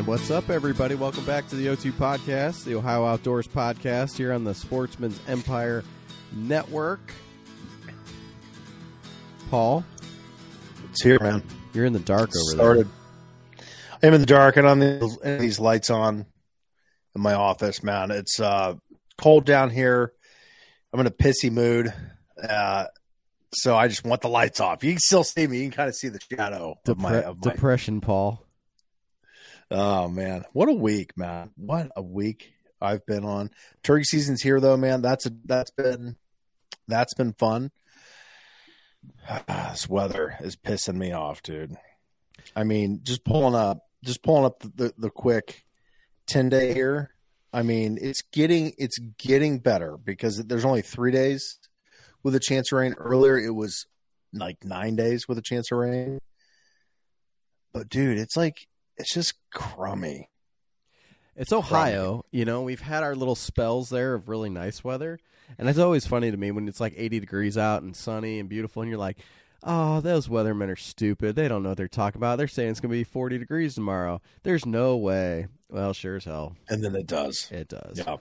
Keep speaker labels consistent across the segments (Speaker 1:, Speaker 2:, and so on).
Speaker 1: And what's up, everybody? Welcome back to the O2 Podcast, the Ohio Outdoors Podcast, here on the Sportsmen's Empire Network. Paul,
Speaker 2: It's here, man.
Speaker 1: you're in the dark over
Speaker 2: Started. I'm in the dark and on the, these lights on in my office, man. It's uh, cold down here. I'm in a pissy mood. Uh, so I just want the lights off. You can still see me. You can kind of see the shadow
Speaker 1: there.
Speaker 2: of my,
Speaker 1: Depre-
Speaker 2: of my
Speaker 1: depression, Paul.
Speaker 2: Oh man, what a week, man! What a week I've been on. Turkey season's here, though, man. That's a, that's been that's been fun. this weather is pissing me off, dude. I mean, just pulling up, just pulling up the, the, the quick ten day here. I mean, it's getting it's getting better because there's only three days with a chance of rain. Earlier, it was like nine days with a chance of rain. But dude, it's like it's just crummy.
Speaker 1: It's Ohio, you know, we've had our little spells there of really nice weather. And it's always funny to me when it's like 80 degrees out and sunny and beautiful, and you're like, oh, those weathermen are stupid. They don't know what they're talking about. They're saying it's going to be 40 degrees tomorrow. There's no way. Well, sure as hell.
Speaker 2: And then it does.
Speaker 1: It does.
Speaker 2: Yeah.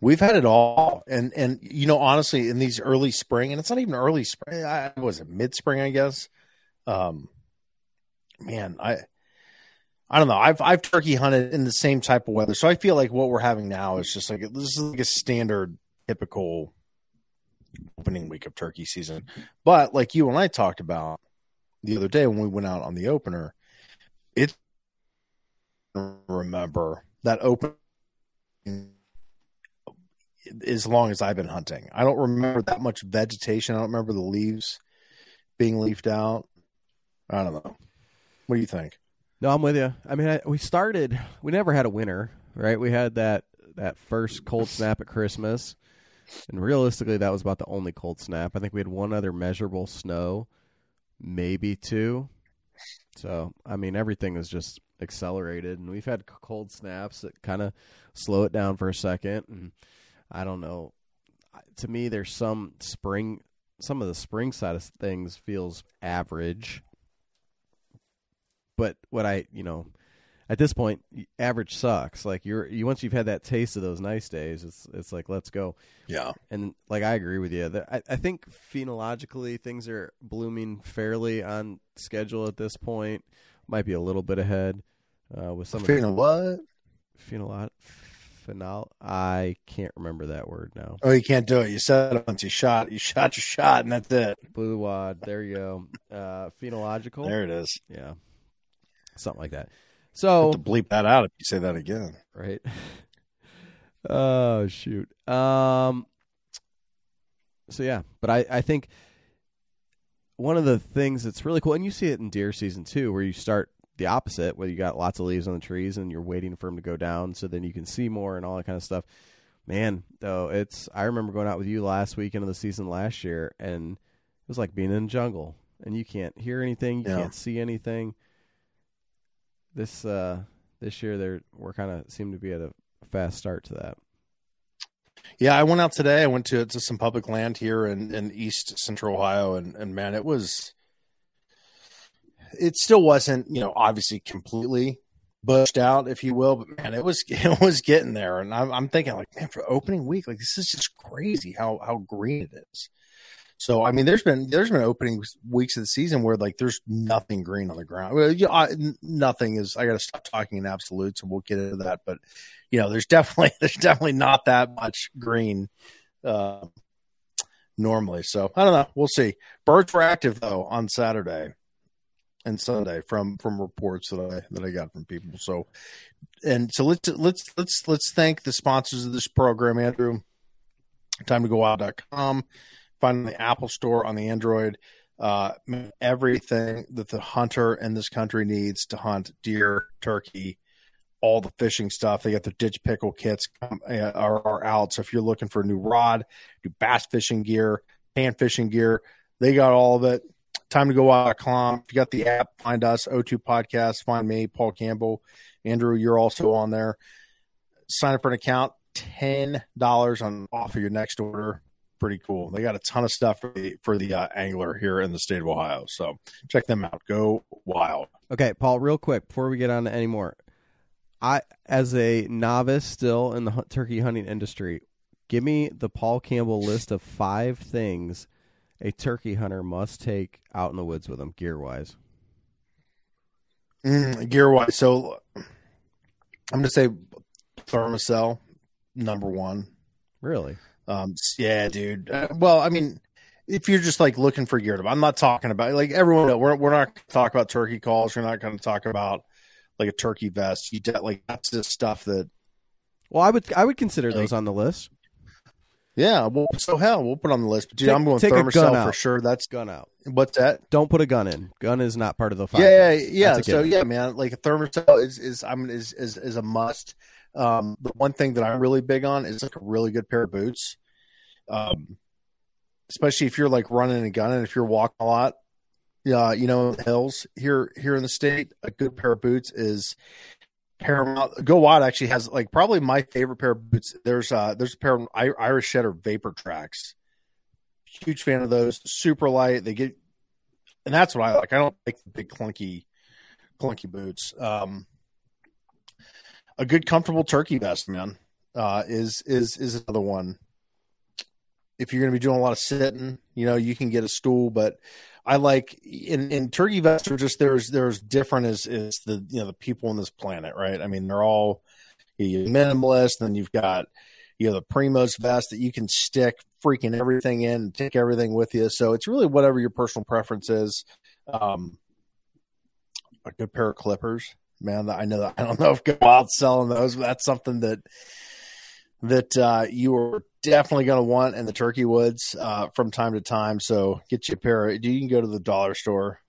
Speaker 2: We've had it all. And and you know, honestly, in these early spring, and it's not even early spring, I was it mid spring, I guess. Um man, I I don't know. I've I've turkey hunted in the same type of weather. So I feel like what we're having now is just like this is like a standard typical opening week of turkey season. But like you and I talked about the other day when we went out on the opener, it remember that open as long as I've been hunting. I don't remember that much vegetation. I don't remember the leaves being leafed out. I don't know. What do you think?
Speaker 1: No, I'm with you. I mean, I, we started. We never had a winter, right? We had that that first cold snap at Christmas, and realistically, that was about the only cold snap. I think we had one other measurable snow, maybe two. So, I mean, everything was just accelerated, and we've had cold snaps that kind of slow it down for a second. And I don't know. To me, there's some spring. Some of the spring side of things feels average but what I you know at this point average sucks like you're you once you've had that taste of those nice days it's it's like let's go
Speaker 2: Yeah.
Speaker 1: and like I agree with you I, I think phenologically things are blooming fairly on schedule at this point might be a little bit ahead uh, with some
Speaker 2: phenol
Speaker 1: of
Speaker 2: what?
Speaker 1: phenol phenol I can't remember that word now
Speaker 2: Oh, you can't do it. You said it once. You shot. You shot your shot, and that's it.
Speaker 1: blue wad there you go uh, phenological
Speaker 2: There it is.
Speaker 1: yeah something like that so
Speaker 2: to bleep that out if you say that again.
Speaker 1: right? oh shoot. Um. So yeah, but I I think one of the things that's really cool, and you see it in deer season too, where you start the opposite, where you got lots of leaves on the trees and you're waiting for them to go down, so then you can see more and all that kind of stuff. Man, though, it's I remember going out with you last weekend of the season last year, and it was like being in the jungle, and you can't hear anything, you
Speaker 2: Yeah.
Speaker 1: can't see anything. This uh this year, they're we're kind of seem to be at a fast start to that.
Speaker 2: Yeah, I went out today. I went to to some public land here in, in East Central Ohio, and and man, it was. It still wasn't, you know, obviously completely bushed out, if you will, but man, it was it was getting there, and I'm, I'm thinking like, man, for opening week, like this is just crazy how how green it is. So I mean, there's been there's been opening weeks of the season where like there's nothing green on the ground. Well, you know, I, nothing is. I got to stop talking in absolutes, and we'll get into that. But you know, there's definitely there's definitely not that much green uh, normally. So I don't know. We'll see. Birds were active though on Saturday and Sunday from from reports that I that I got from people. So and so let's let's let's let's thank the sponsors of this program, Andrew. Time to go out.com find the Apple Store on the Android. Uh, everything that the hunter in this country needs to hunt deer, turkey, all the fishing stuff. They got the ditch pickle kits uh, are, are, out. So if you're looking for a new rod, new bass fishing gear, pan fishing gear, they got all of it. Time to go out.com. If you got the app, find us, O2 Podcast, find me, Paul Campbell. Andrew, you're also on there. Sign up for an account, $10 on off of your next order pretty cool. They got a ton of stuff for the for the uh, angler here in the state of Ohio. So check them out. Go wild.
Speaker 1: Okay, Paul. Real quick before we get on to any more, I as a novice still in the turkey hunting industry, give me the Paul Campbell list of five things a turkey hunter must take out in the woods with them, gear wise.
Speaker 2: Mm, gear wise, so I'm going to say Thermacell number one.
Speaker 1: Really?
Speaker 2: Um, yeah, dude. Uh, well, I mean, if you're just like looking for gear, I'm not talking about like everyone. We're we're not talk about turkey calls. We're not going to talk about like a turkey vest. You de- like that's just stuff that.
Speaker 1: Well, I would I would consider like, those on the list.
Speaker 2: Yeah, well, so hell, we'll put on the list. But dude, take, I'm going Thermacell for sure. That's
Speaker 1: gun out.
Speaker 2: What's that?
Speaker 1: Don't put a gun in. Gun is not part of the
Speaker 2: five. Yeah, yeah, yeah. So yeah, man, like a Thermacell is is I'm is is, is a must. Um, the one thing that I'm really big on is like a really good pair of boots. Um, especially if you're like running and gunning, if you're walking a lot, yeah, you know, hills here here in the state, a good pair of boots is paramount. Go Wild actually has like probably my favorite pair of boots. There's uh there's a pair of Irish Setter Vapor Tracks. Huge fan of those. Super light. They get, and that's what I like. I don't like the big clunky, clunky boots. Um, a good comfortable turkey vest, man, uh, is is is another one. If you're going to be doing a lot of sitting, you know, you can get a stool, but I like in, in turkey vests are just there's there's different as is the you know the people on this planet, right? I mean, they're all minimalist, then you've got you know the Primos vest that you can stick freaking everything in and take everything with you. So it's really whatever your personal preference is. Um, a good pair of clippers man. I know that I don't know if Go Wild selling those, but that's something that that uh, you are definitely going to want in the turkey woods uh, from time to time. So get you a pair. Of, you can go to the dollar store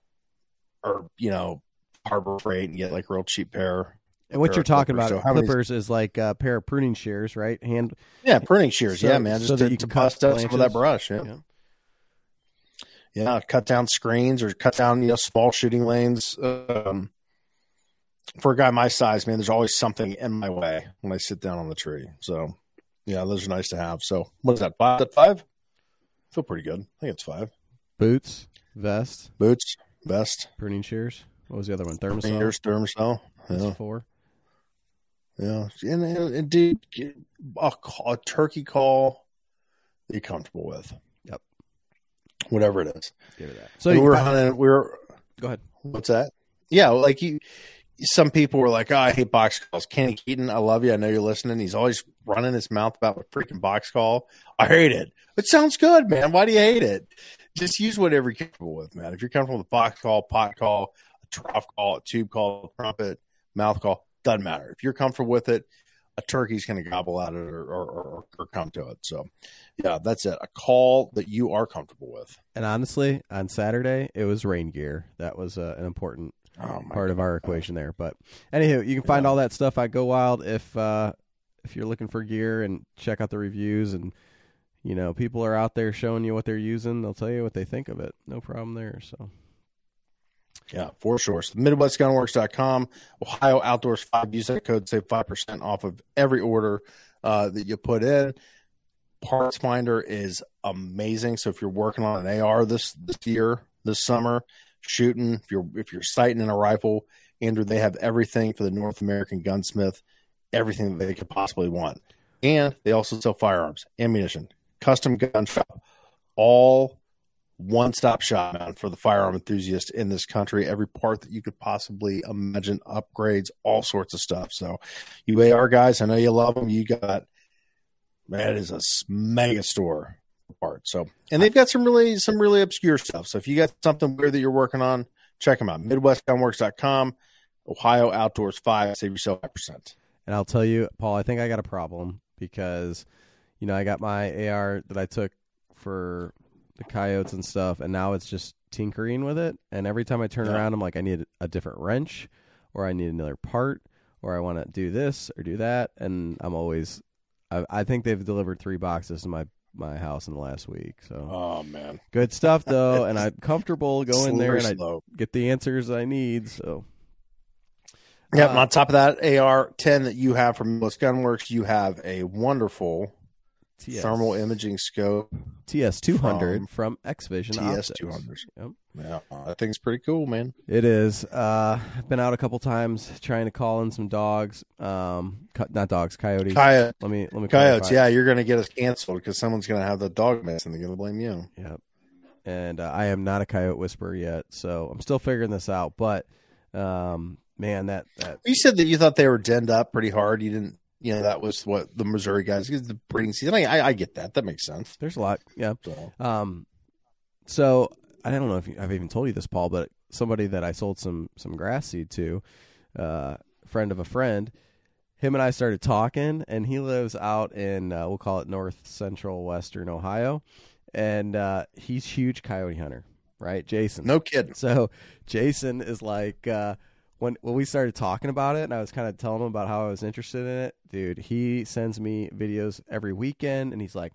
Speaker 2: or you know Harbor Freight and get like a real cheap pair.
Speaker 1: And what you're talking about, so clippers, is like a pair of pruning shears, right? Hand,
Speaker 2: yeah, pruning shears. So, yeah, man, just so to, that you can bust out some of that brush. Yeah. yeah. yeah, cut down screens or cut down you know small shooting lanes. Um, for a guy my size, man, there's always something in my way when I sit down on the tree. So, yeah, those are nice to have. So, what is that? Five? That five? I feel pretty good. I think it's five.
Speaker 1: Boots, vest,
Speaker 2: boots, vest,
Speaker 1: pruning shears. What was the other one? Thermacell.
Speaker 2: Shears, Thermacell.
Speaker 1: Yeah. four.
Speaker 2: Yeah, and, and, and dude, a, a turkey call that you're comfortable with.
Speaker 1: Yep.
Speaker 2: Whatever it is.
Speaker 1: Give it that.
Speaker 2: So we were hunting. We were.
Speaker 1: Go ahead.
Speaker 2: What's that? Yeah, like you some people were like, "Oh, I hate box calls." Kenny Keaton, I love you. I know you're listening. He's always running his mouth about a freaking box call. I hate it. It sounds good, man. Why do you hate it? Just use whatever you're comfortable with, man. If you're comfortable with a box call, pot call, a trough call, a tube call, a trumpet, mouth call, doesn't matter. If you're comfortable with it, a turkey's going to gobble at it or, or, or, or, come to it. So, yeah, that's it. A call that you are comfortable with.
Speaker 1: And honestly, on Saturday, it was rain gear. That was uh, an important oh part God. of our equation there. But anywho, you can find yeah. all that stuff at Go Wild if uh, if you're looking for gear and check out the reviews and you know people are out there showing you what they're using. They'll tell you what they think of it. No problem there. So.
Speaker 2: Yeah, for sure. So MidwestGunworks.com, Ohio Outdoors 5. Use that code, save 5% off of every order uh, that you put in. Parts Finder is amazing. So if you're working on an AR this, this year, this summer, shooting, if you're if you're sighting in a rifle, Andrew, they have everything for the North American gunsmith, everything that they could possibly want. And they also sell firearms, ammunition, custom gun shop, all one stop shop, man, for the firearm enthusiast in this country. Every part that you could possibly imagine, upgrades, all sorts of stuff. So, you AR guys, I know you love them. You got, man, it is a mega store part. So, and they've got some really, some really obscure stuff. So, if you got something weird that you're working on, check them out. MidwestGunworks.com, Ohio Outdoors 5, save yourself 5%.
Speaker 1: And I'll tell you, Paul, I think I got a problem because, you know, I got my AR that I took for the coyotes and stuff, and now it's just tinkering with it. And every time I turn
Speaker 2: Yeah.
Speaker 1: around, I'm like, I need a different wrench, or I need another part, or I want to do this or do that. And I'm always, I, I think they've delivered three boxes to my my house in the last week. So
Speaker 2: Oh, man.
Speaker 1: good stuff though, and I'm comfortable going there and I get the answers I need. So
Speaker 2: Yep.
Speaker 1: Uh,
Speaker 2: on top of that, AR 10 that you have from Midwest Gunworks, you have a wonderful
Speaker 1: TS,
Speaker 2: thermal imaging scope,
Speaker 1: TS two hundred
Speaker 2: from
Speaker 1: from X Vision
Speaker 2: TS 200.
Speaker 1: Yep.
Speaker 2: Yeah, that thing's pretty cool, man.
Speaker 1: It is. Uh, I've been out a couple times trying to call in some dogs. Um, not dogs, coyotes.
Speaker 2: Coyote,
Speaker 1: let me let me
Speaker 2: coyotes,
Speaker 1: clarify.
Speaker 2: yeah, you're going to get us canceled because someone's going to have the dog mess and they're going to blame you.
Speaker 1: Yep. And uh, I am not a coyote whisperer yet, so I'm still figuring this out. But um, man, that that
Speaker 2: You said that you thought they were denned up pretty hard. You didn't, you know, that was what the Missouri guys, because the breeding season. I, I, I get that. That makes sense.
Speaker 1: there's a lot. Yeah.
Speaker 2: So,
Speaker 1: Um, so I don't know if I've even told you this, Paul, but somebody that I sold some some grass seed to, uh, friend of a friend, him and I started talking, and he lives out in uh, we'll call it north central western Ohio, and uh, he's huge coyote hunter, right, Jason?
Speaker 2: no kidding.
Speaker 1: So Jason is like uh, when when we started talking about it, and I was kind of telling him about how I was interested in it, dude. He sends me videos every weekend, and he's like,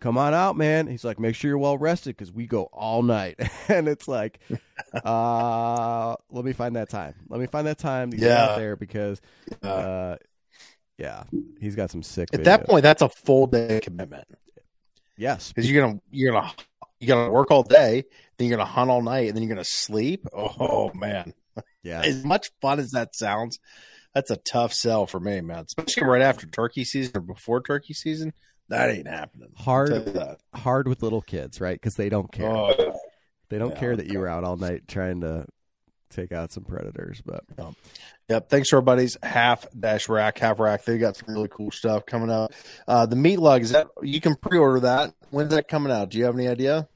Speaker 1: "Come on out, man." He's like, "Make sure you're well rested because we go all night." and it's like, uh, let me find that time. Let me find that time to get
Speaker 2: Yeah.
Speaker 1: out there because, uh, yeah, he's got some sick.
Speaker 2: At that point, that's a full day commitment
Speaker 1: yes,
Speaker 2: because you're gonna you're gonna you're going to work all day, then you're gonna hunt all night, and then you're gonna sleep. Oh man,
Speaker 1: yeah,
Speaker 2: as much fun as that sounds, that's a tough sell for me, man. Especially right after turkey season or before turkey season. That ain't happening.
Speaker 1: Hard, hard with little kids, right? Because they don't care.
Speaker 2: Oh.
Speaker 1: They don't
Speaker 2: Yeah,
Speaker 1: care that you were out all night trying to take out some predators, but
Speaker 2: Yep. Thanks to our buddies, Half Dash Rack, Half Rack. They got some really cool stuff coming out. Uh, the meat lug is that you can pre-order that. When's that coming out? Do you have any idea?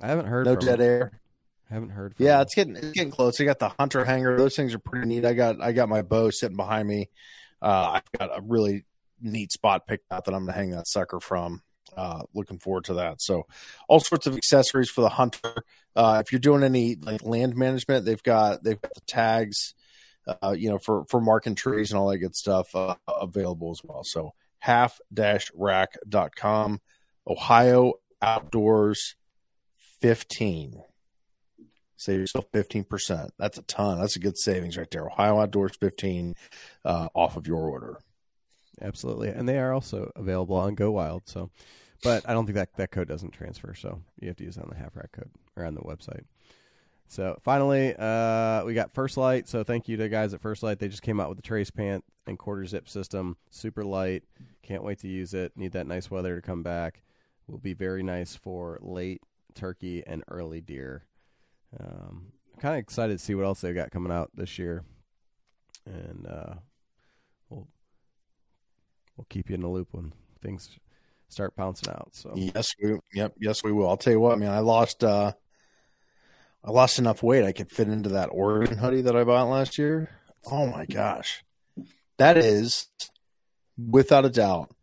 Speaker 1: I haven't heard.
Speaker 2: No
Speaker 1: from
Speaker 2: dead air.
Speaker 1: Haven't heard. From
Speaker 2: Yeah, it's getting it's getting close. I got the hunter hanger. Those things are pretty neat. I got I got my bow sitting behind me. Uh, I've got a really neat spot picked out that I'm gonna hang that sucker from. Uh, looking forward to that. So, all sorts of accessories for the hunter. Uh, if you're doing any like land management, they've got they've got the tags, uh, you know, for for marking trees and all that good stuff uh, available as well. So, half rack.com, Ohio Outdoors 15. Save yourself 15%. That's a ton. That's a good savings right there. Ohio Outdoors 15 uh, off of your order.
Speaker 1: absolutely, and they are also available on Go Wild. So, but I don't think that that code doesn't transfer. So you have to use it on the half rack code or on the website. So finally, uh, we got First Lite. So thank you to the guys at First Lite. They just came out with the trace pant and quarter zip system. Super light. Can't wait to use it. Need that nice weather to come back. Will be very nice for late turkey and early deer. Um, kind of excited to see what else they've got coming out this year, and uh, we'll we'll keep you in the loop when things start bouncing out. So
Speaker 2: Yes, we yep, yes we will. I'll tell you what, man, I lost uh I lost enough weight I could fit into that Origin hoodie that I bought last year. Oh my gosh. That is without a doubt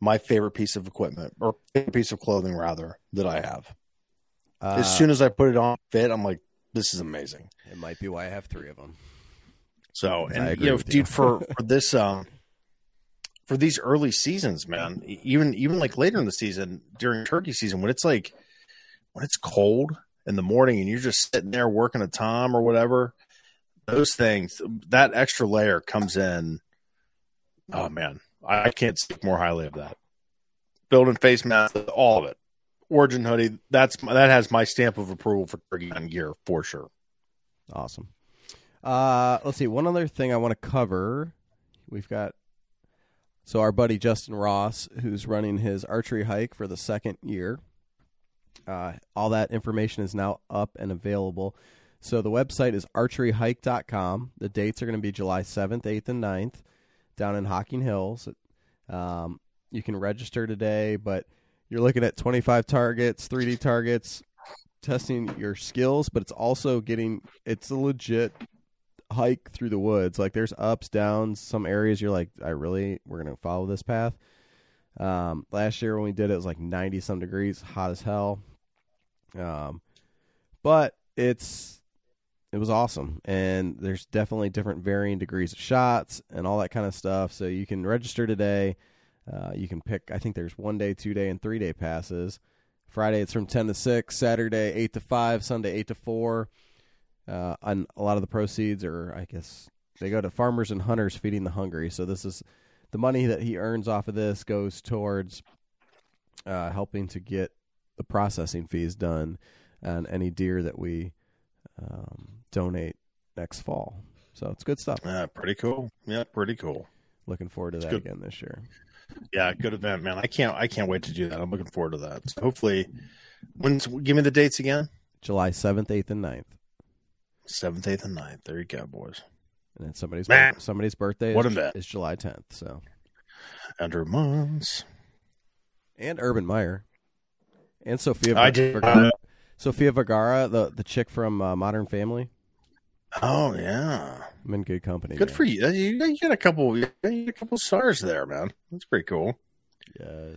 Speaker 2: my favorite piece of equipment or piece of clothing rather that I have.
Speaker 1: Uh,
Speaker 2: as soon as I put it on fit, I'm like, this is amazing.
Speaker 1: it might be why I have three of them.
Speaker 2: So,
Speaker 1: I
Speaker 2: and
Speaker 1: agree
Speaker 2: you know,
Speaker 1: with you.
Speaker 2: dude, for for this um for these early seasons, man, even even like later in the season during turkey season, when it's like when it's cold in the morning and you're just sitting there working a tom or whatever, those things, that extra layer comes in. Oh man, I, can't speak more highly of that. Building face mask, all of it. Origin hoodie, that's that has my stamp of approval for turkey hunting gear for sure.
Speaker 1: Awesome. Uh, let's see. One other thing I want to cover. We've got so our buddy Justin Ross, who's running his archery hike for the second year. Uh, all that information is now up and available. So the website is archeryhike.com. The dates are going to be July 7th, 8th, and 9th down in Hocking Hills. Um, you can register today, but you're looking at 25 targets, 3D targets, testing your skills, but it's also getting it's a legit hike through the woods. Like there's ups, downs, some areas you're like, I really we're gonna follow this path. Um, last year when we did it, it was like 90 some degrees, hot as hell. Um, but it's it was awesome, and there's definitely different varying degrees of shots and all that kind of stuff. So you can register today. Uh, you can pick. I think there's one day, two day, and three day passes. Friday it's from ten to six. Saturday eight to five. Sunday eight to four. Uh, and a lot of the proceeds are, I guess, they go to farmers and hunters feeding the hungry. So this is the money that he earns off of this goes towards uh, helping to get the processing fees done on any deer that we um, donate next fall. So it's good stuff.
Speaker 2: Yeah, pretty cool. Yeah, pretty cool.
Speaker 1: Looking forward to
Speaker 2: It's
Speaker 1: that
Speaker 2: good.
Speaker 1: again this year.
Speaker 2: Yeah, good event, man. I can't I can't wait to do that. I'm looking forward to that. So hopefully, when's give me the dates again?
Speaker 1: July 7th, 8th, and 9th.
Speaker 2: Seventh, eighth, and 9th. There you go, boys.
Speaker 1: And then somebody's
Speaker 2: Man.
Speaker 1: somebody's birthday
Speaker 2: What
Speaker 1: is,
Speaker 2: bet.
Speaker 1: is July 10th. So
Speaker 2: Andrew months.
Speaker 1: and Urban Meyer and Sophia
Speaker 2: I did.
Speaker 1: Vergara, Sophia Vergara, the the chick from uh, Modern Family.
Speaker 2: Oh yeah,
Speaker 1: I'm in good company.
Speaker 2: good
Speaker 1: man.
Speaker 2: for you. You you got a couple. You got a couple stars there, man. That's pretty cool.
Speaker 1: Yes.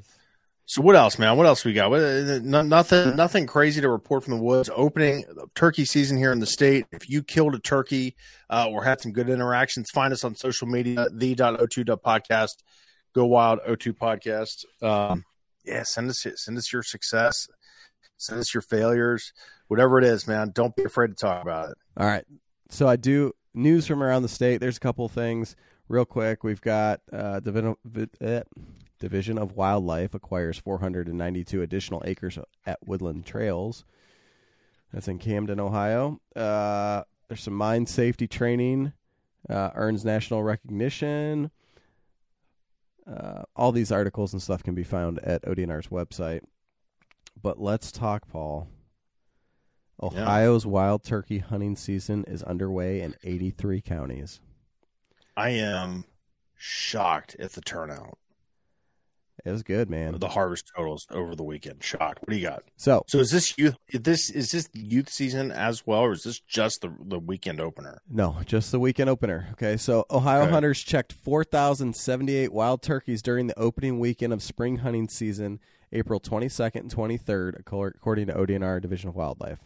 Speaker 2: So what else, man? What else we got? Uh, no, nothing, nothing crazy to report from the woods. Opening turkey season here in the state. If you killed a turkey uh, or had some good interactions, find us on social media. The.o2.podcast. Go wild O2 podcast. Um, yeah, send us send us your success. Send us your failures. Whatever it is, man. Don't be afraid to talk about it.
Speaker 1: All right. So I do news from around the state. There's a couple things real quick. We've got uh, Division, eh, Division of Wildlife acquires 492 additional acres at Woodland Trails. That's in Camden, Ohio. Uh, there's some mine safety training. Uh, earns national recognition. Uh, all these articles and stuff can be found at ODNR's website. But let's talk, Paul. Ohio's wild turkey hunting season is underway in 83 counties.
Speaker 2: I am shocked at the turnout.
Speaker 1: It was good, man.
Speaker 2: The harvest totals over the weekend. Shocked. What do you got?
Speaker 1: So,
Speaker 2: So is this youth? This is this youth season as well, or is this just the the weekend opener?
Speaker 1: no, just the weekend opener. Okay, so Ohio
Speaker 2: Okay.
Speaker 1: hunters checked 4,078 wild turkeys during the opening weekend of spring hunting season, April 22nd and 23rd, according to ODNR Division of Wildlife.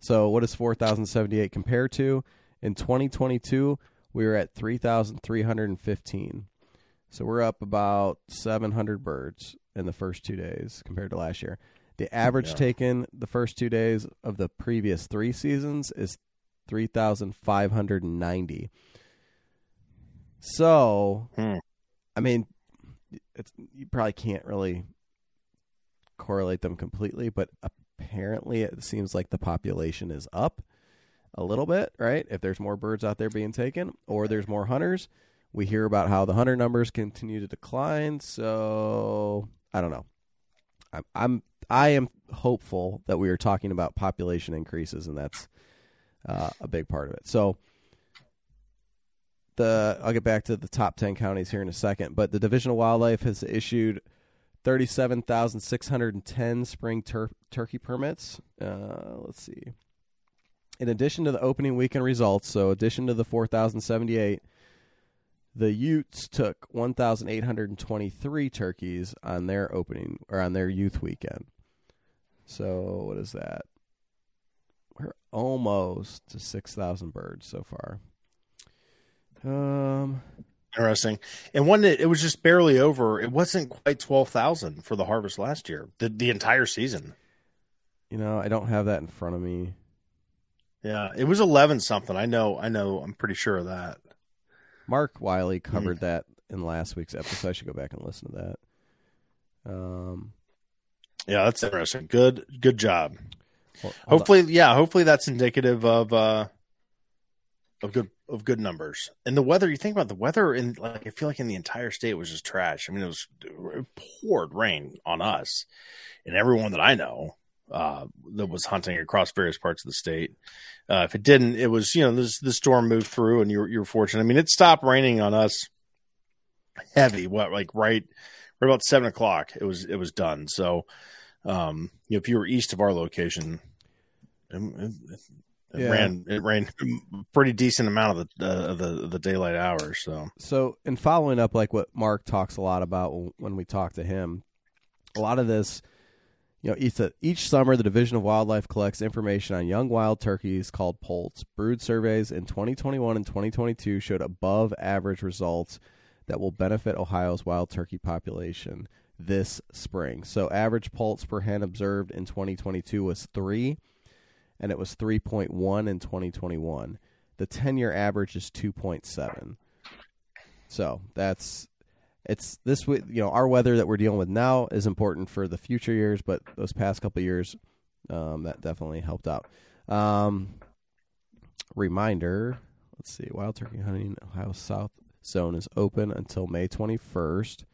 Speaker 1: So, what does 4,078 compare to? In 2022, we were at 3,315. So we're up about 700 birds in the first two days compared to last year. The average
Speaker 2: Yeah.
Speaker 1: taken the first two days of the previous three seasons is 3,590. So,
Speaker 2: Hmm.
Speaker 1: I mean, it's, you probably can't really correlate them completely, but apparently it seems like the population is up a little bit, right? If there's more birds out there being taken or there's more hunters, we hear about how the hunter numbers continue to decline. So I don't know. I'm, I'm I am hopeful that we are talking about population increases, and that's uh, a big part of it. So the I'll get back to the top ten counties here in a second, but the Division of Wildlife has issued thirty-seven thousand six hundred and ten spring tur- turkey permits. Uh, let's see. In addition to the opening weekend results, so addition to the four thousand seventy-eight, the Utes took one thousand eight hundred and twenty-three turkeys on their opening or on their youth weekend. So what is that? We're almost to six thousand birds so far. Um,
Speaker 2: Interesting. And one that it was just barely over. It wasn't quite twelve thousand for the harvest last year. The the entire season.
Speaker 1: you know, I don't have that in front of me.
Speaker 2: Yeah, it was eleven something. I know. I know. I'm pretty sure of that.
Speaker 1: Mark Wiley covered that in last week's episode. I should go back and listen to that. Um,
Speaker 2: Yeah, that's interesting. Good. Good job.
Speaker 1: hold- hold on.
Speaker 2: Hopefully, yeah. Hopefully, that's indicative of uh of good of good numbers. And the weather, you think about the weather, and like I feel like in the entire state was just trash. I mean, it was it poured rain on us and everyone that I know uh, that was hunting across various parts of the state. Uh, if it didn't, it was you know this the storm moved through, and you you were fortunate. I mean, it stopped raining on us heavy. What like right right about seven o'clock? It was it was done. So um, you know, if you were east of our location. It, it, it yeah. ran it ran pretty decent amount of the uh, the the daylight hours. So
Speaker 1: so in following up, like what Mark talks a lot about when we talk to him, a lot of this you know, each, each summer, the Division of Wildlife collects information on young wild turkeys called poults. Brood surveys in 2021 and 2022 showed above average results that will benefit Ohio's wild turkey population this spring. So, average poults per hen observed in 2022 was three, and it was 3.1 in 2021. The 10 year average is 2.7. So, that's it's this you know our weather that we're dealing with now is important for the future years, but those past couple years, um, that definitely helped out. Um, reminder: Let's see, wild turkey hunting Ohio South Zone is open until May 21st,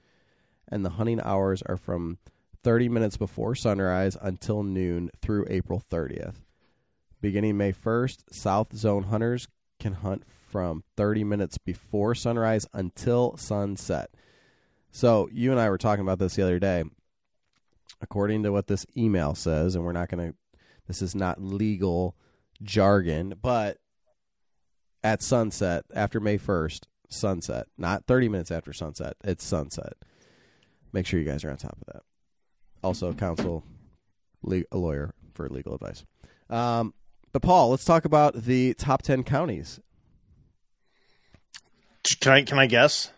Speaker 1: and the hunting hours are from 30 minutes before sunrise until noon through April 30th. Beginning May 1st, South Zone hunters can hunt from 30 minutes before sunrise until sunset. So you and I were talking about this the other day. According to what this email says, and we're not going to, this is not legal jargon, but at sunset after May 1st, sunset, not 30 minutes after sunset, it's sunset. Make sure you guys are on top of that. Also, counsel a lawyer for legal advice. Um, but Paul, let's talk about the top 10 counties.
Speaker 2: Can I can I guess?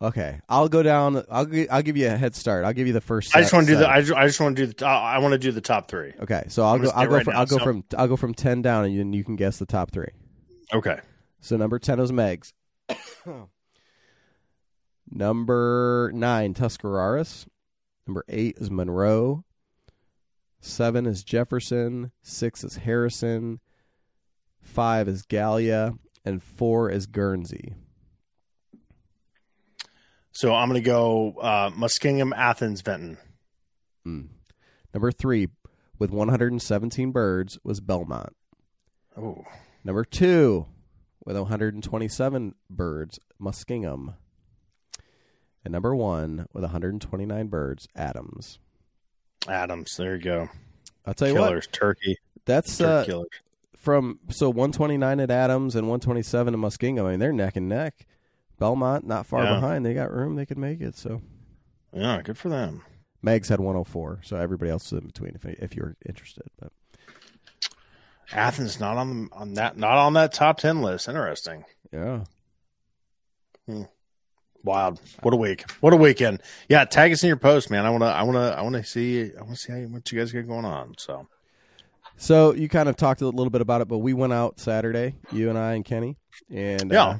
Speaker 1: Okay, I'll go down. I'll I'll give you a head start. I'll give you the first.
Speaker 2: I just want to do the. I just, I just want to do the. I want to do the top three.
Speaker 1: Okay, so I'll go. I'll go. Right from, I'll go so. from. I'll go from ten down, and you, and you can guess the top three.
Speaker 2: Okay.
Speaker 1: So number ten is Meigs. number nine, Tuscarawas. Number eight is Monroe. Seven is Jefferson. Six is Harrison. Five is Gallia, and four is Guernsey.
Speaker 2: So I'm going to go uh, Muskingum, Athens, Vinton.
Speaker 1: Mm. Number three, with 117 birds, was Belmont.
Speaker 2: Oh.
Speaker 1: Number two, with 127 birds, Muskingum. And number one, with 129 birds, Adams.
Speaker 2: Adams, there you go.
Speaker 1: I'll tell you
Speaker 2: killers,
Speaker 1: what,
Speaker 2: turkey.
Speaker 1: That's uh, killer from so 129 at Adams and 127 at Muskingum. I mean, they're neck and neck. Belmont not far yeah. behind. They got room. They could make it. So
Speaker 2: yeah, good for them.
Speaker 1: Meigs had 104, so everybody else is in between. If if you're interested, but
Speaker 2: Athens not on on that not on that top ten list. Interesting.
Speaker 1: Yeah.
Speaker 2: Hmm. Wild. What a week. What a weekend. Yeah, tag us in your post, man. I wanna I wanna I wanna see I wanna see how, what you guys got going on. So
Speaker 1: So you kind of talked a little bit about it, but we went out Saturday, you and I and Kenny. And
Speaker 2: yeah.
Speaker 1: Uh,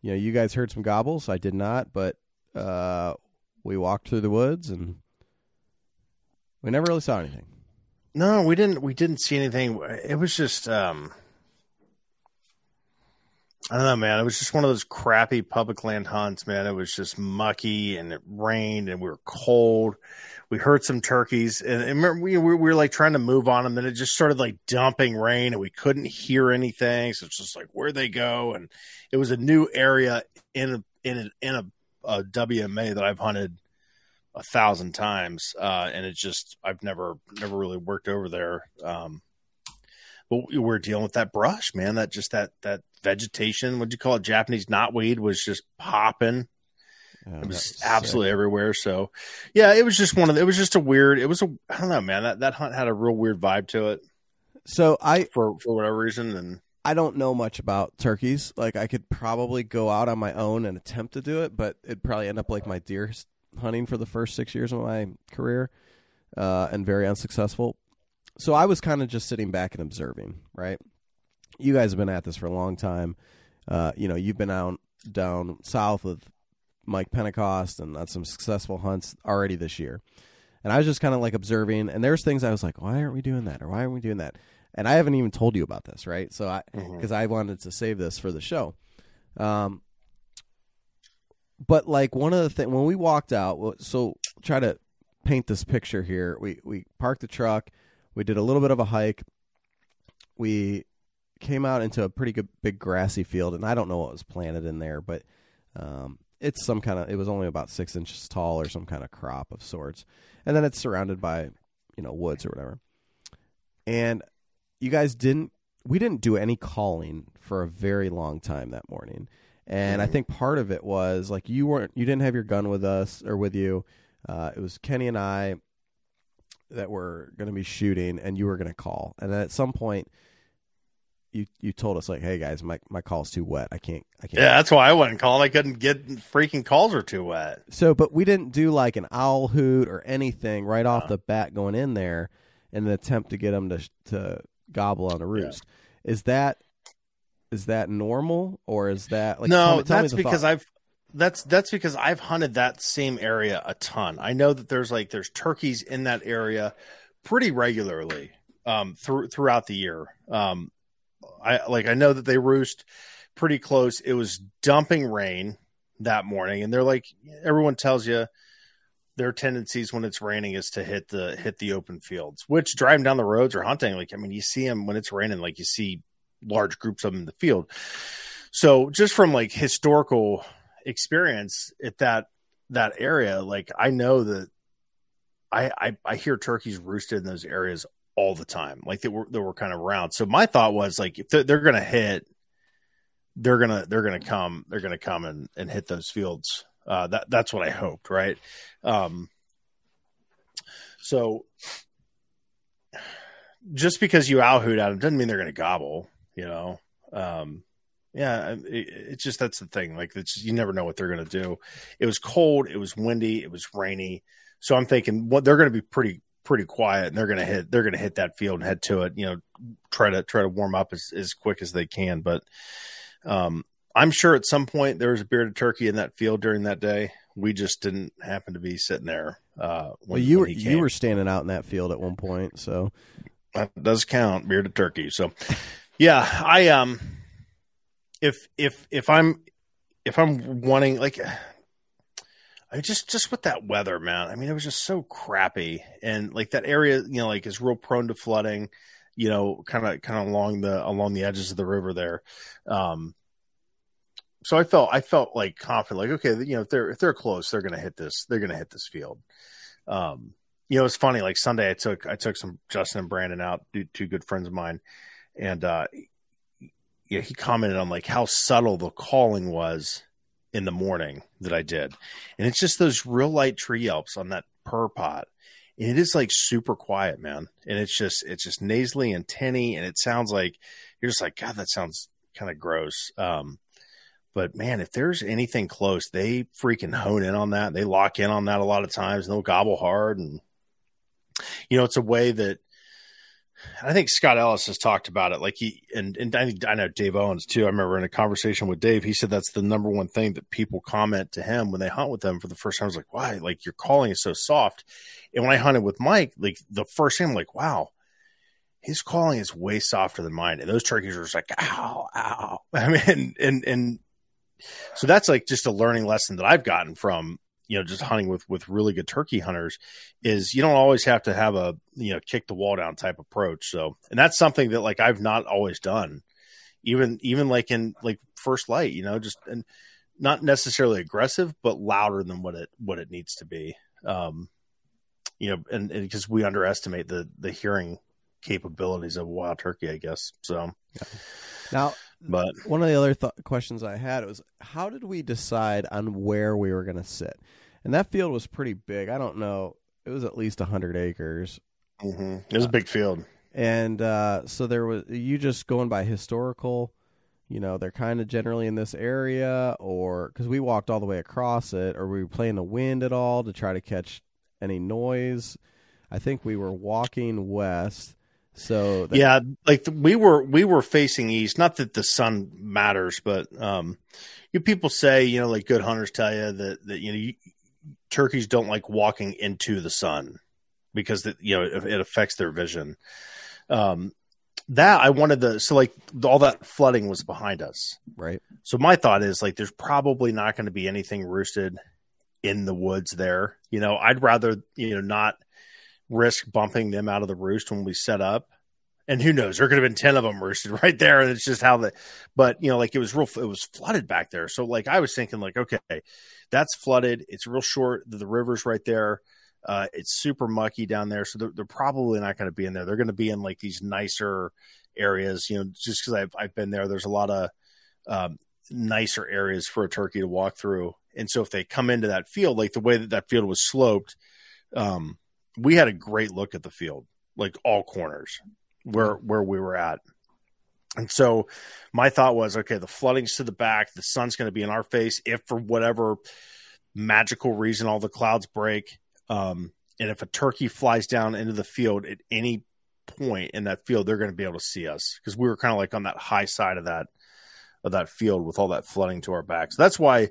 Speaker 1: you know, you guys heard some gobbles. I did not, but uh, we walked through the woods and we never really saw anything.
Speaker 2: No, we didn't. We didn't see anything. It was just, um, I don't know, man. It was just one of those crappy public land hunts, man. It was just mucky and it rained and we were cold we heard some turkeys and, and remember, we, we, were like trying to move on them and it just started like dumping rain and we couldn't hear anything so it's just like where they go and it was a new area in a in a, in a, a wma that i've hunted a thousand times uh, and it's just i've never never really worked over there um, but we're dealing with that brush man that just that that vegetation what'd you call it japanese knotweed was just popping it was absolutely sick. everywhere. So, yeah, it was just one of the, it was just a weird. It was a I don't know, man. That that hunt had a real weird vibe to it.
Speaker 1: So I
Speaker 2: for for whatever reason, and
Speaker 1: I don't know much about turkeys. Like I could probably go out on my own and attempt to do it, but it'd probably end up like my deer hunting for the first six years of my career, uh, and very unsuccessful. So I was kind of just sitting back and observing. Right, you guys have been at this for a long time. Uh, you know, you've been out down south with Mike Pentecost and on some successful hunts already this year. And I was just kind of like observing, and there's things I was like, why aren't we doing that? Or why aren't we doing that? and I haven't even told you about this, right? So I because I wanted to save this for the show. Um, but like one of the things when we walked out, so try to paint this picture here. We we parked the truck, we did a little bit of a hike, we came out into a pretty good big grassy field, and I don't know what was planted in there, but um, it's some kind of it was only about six inches tall or some kind of crop of sorts, and then it's surrounded by you know woods or whatever. And you guys didn't we didn't do any calling for a very long time that morning. And I
Speaker 2: Mhm.
Speaker 1: think part of it was like you weren't you didn't have your gun with us or with you. Uh, it was Kenny and I that we were going to be shooting, and you were going to call. And then at some point, you you told us like, "Hey guys, my my call's too wet. I can't. I can't."
Speaker 2: Yeah, that's why I wasn't calling. I couldn't get freaking calls are too wet.
Speaker 1: So, but we didn't do like an owl hoot or anything right off
Speaker 2: Uh.
Speaker 1: the bat going in there in an attempt to get them to to gobble on a roost. Is that is that normal or is that like tell
Speaker 2: no,
Speaker 1: me- tell me
Speaker 2: that's because
Speaker 1: thought.
Speaker 2: I've that's that's because I've hunted that same area a ton. I know that there's like there's turkeys in that area pretty regularly um through throughout the year. Um I like I know that they roost pretty close. It was dumping rain that morning and they're like everyone tells you their tendencies when it's raining is to hit the hit the open fields, which driving down the roads or hunting like I mean you see them when it's raining like you see large groups of them in the field. So just from like historical experience at that that area, like I know that I I, I hear turkeys roosted in those areas all the time, like they were they were kind of around. So my thought was like if they're, they're gonna hit, they're gonna they're gonna come they're gonna come and, and hit those fields. Uh, that that's what I hoped, right? Um, so just because you out hoot at them doesn't mean they're gonna gobble, you know. Um, yeah, it, it's just that's the thing. Like, it's you never know what they're going to do. It was cold, it was windy, it was rainy. So I'm thinking, what they're going to be pretty pretty quiet, and they're going to hit they're going to hit that field and head to it. You know, try to try to warm up as as quick as they can. But um, I'm sure at some point there was a bearded turkey in that field during that day. We just didn't happen to be sitting there. Uh, when,
Speaker 1: well, you were you were standing out in that field at one point, so
Speaker 2: that does count bearded turkey so yeah i um if if if i'm if i'm wanting like i just just with that weather man i mean it was just so crappy. And like that area you know like is real prone to flooding you know kind of kind of along the along the edges of the river there. Um so i felt i felt like confident like okay you know if they're if they're close they're gonna hit this they're gonna hit this field. Um you know, it's funny. Like Sunday, I took I took some Justin and Brandon out, two, two good friends of mine, and uh, yeah, he commented on like how subtle the calling was in the morning that I did, and it's just those real light tree yelps on that purr pot, and it is like super quiet, man, and it's just it's just nasally and tinny, and it sounds like you're just like God, that sounds kind of gross. Um, but man, if there's anything close, they freaking hone in on that. They lock in on that a lot of times, and they'll gobble hard and you know, it's a way that I think Scott Ellis has talked about it. Like he and and I, I know Dave Owens too. I remember in a conversation with Dave, he said that's the number one thing that people comment to him when they hunt with them for the first time. I was like, why? Like your calling is so soft. And when I hunted with Mike, like the first time, I'm like, wow, his calling is way softer than mine. And those turkeys are just like, ow, ow. I mean, and, and so that's like just a learning lesson that I've gotten from you know just hunting with with really good turkey hunters is you don't always have to have a you know kick the wall down type approach. So and that's something that like i've not always done. Even even like in like first light you know just and not necessarily aggressive but louder than what it what it needs to be. Um you know and because we underestimate the the hearing capabilities of wild turkey i guess. So
Speaker 1: now
Speaker 2: but
Speaker 1: one of the other th- questions I had was how did we decide on where we were going to sit? And that field was pretty big. I don't know. It was at least 100 acres.
Speaker 2: mhm. it was a big field
Speaker 1: And uh, so there was you just going by historical, you know, they're kind of generally in this area or cuz we walked all the way across it or we were playing the wind at all to try to catch any noise. I think we were walking west. So that-
Speaker 2: yeah like the, we were we were facing east not that the sun matters but um you people say you know like good hunters tell you that that you know you, turkeys don't like walking into the sun because it, you know it, it affects their vision um that I wanted the so like all that flooding was behind us.
Speaker 1: Right.
Speaker 2: So my thought is like there's probably not going to be anything roosted in the woods there. You know, I'd rather, you know, not risk bumping them out of the roost when we set up. And who knows? There could have been 10 of them roosted right there. And it's just how the, but you know, like it was real, it was flooded back there. So like I was thinking, like, okay, that's flooded. It's real short. The, the river's right there. Uh, it's super mucky down there. So they're, they're probably not going to be in there. They're going to be in like these nicer areas, you know, just because I've, I've been there. There's a lot of um, nicer areas for a turkey to walk through. And so if they come into that field, like the way that that field was sloped, um, we had a great look at the field, like all corners where where we were at. And so my thought was, okay, the flooding's to the back, the sun's going to be in our face if for whatever magical reason all the clouds break. Um, and if a turkey flies down into the field at any point in that field, they're going to be able to see us because we were kind of like on that high side of that of that field with all that flooding to our backs. So that's why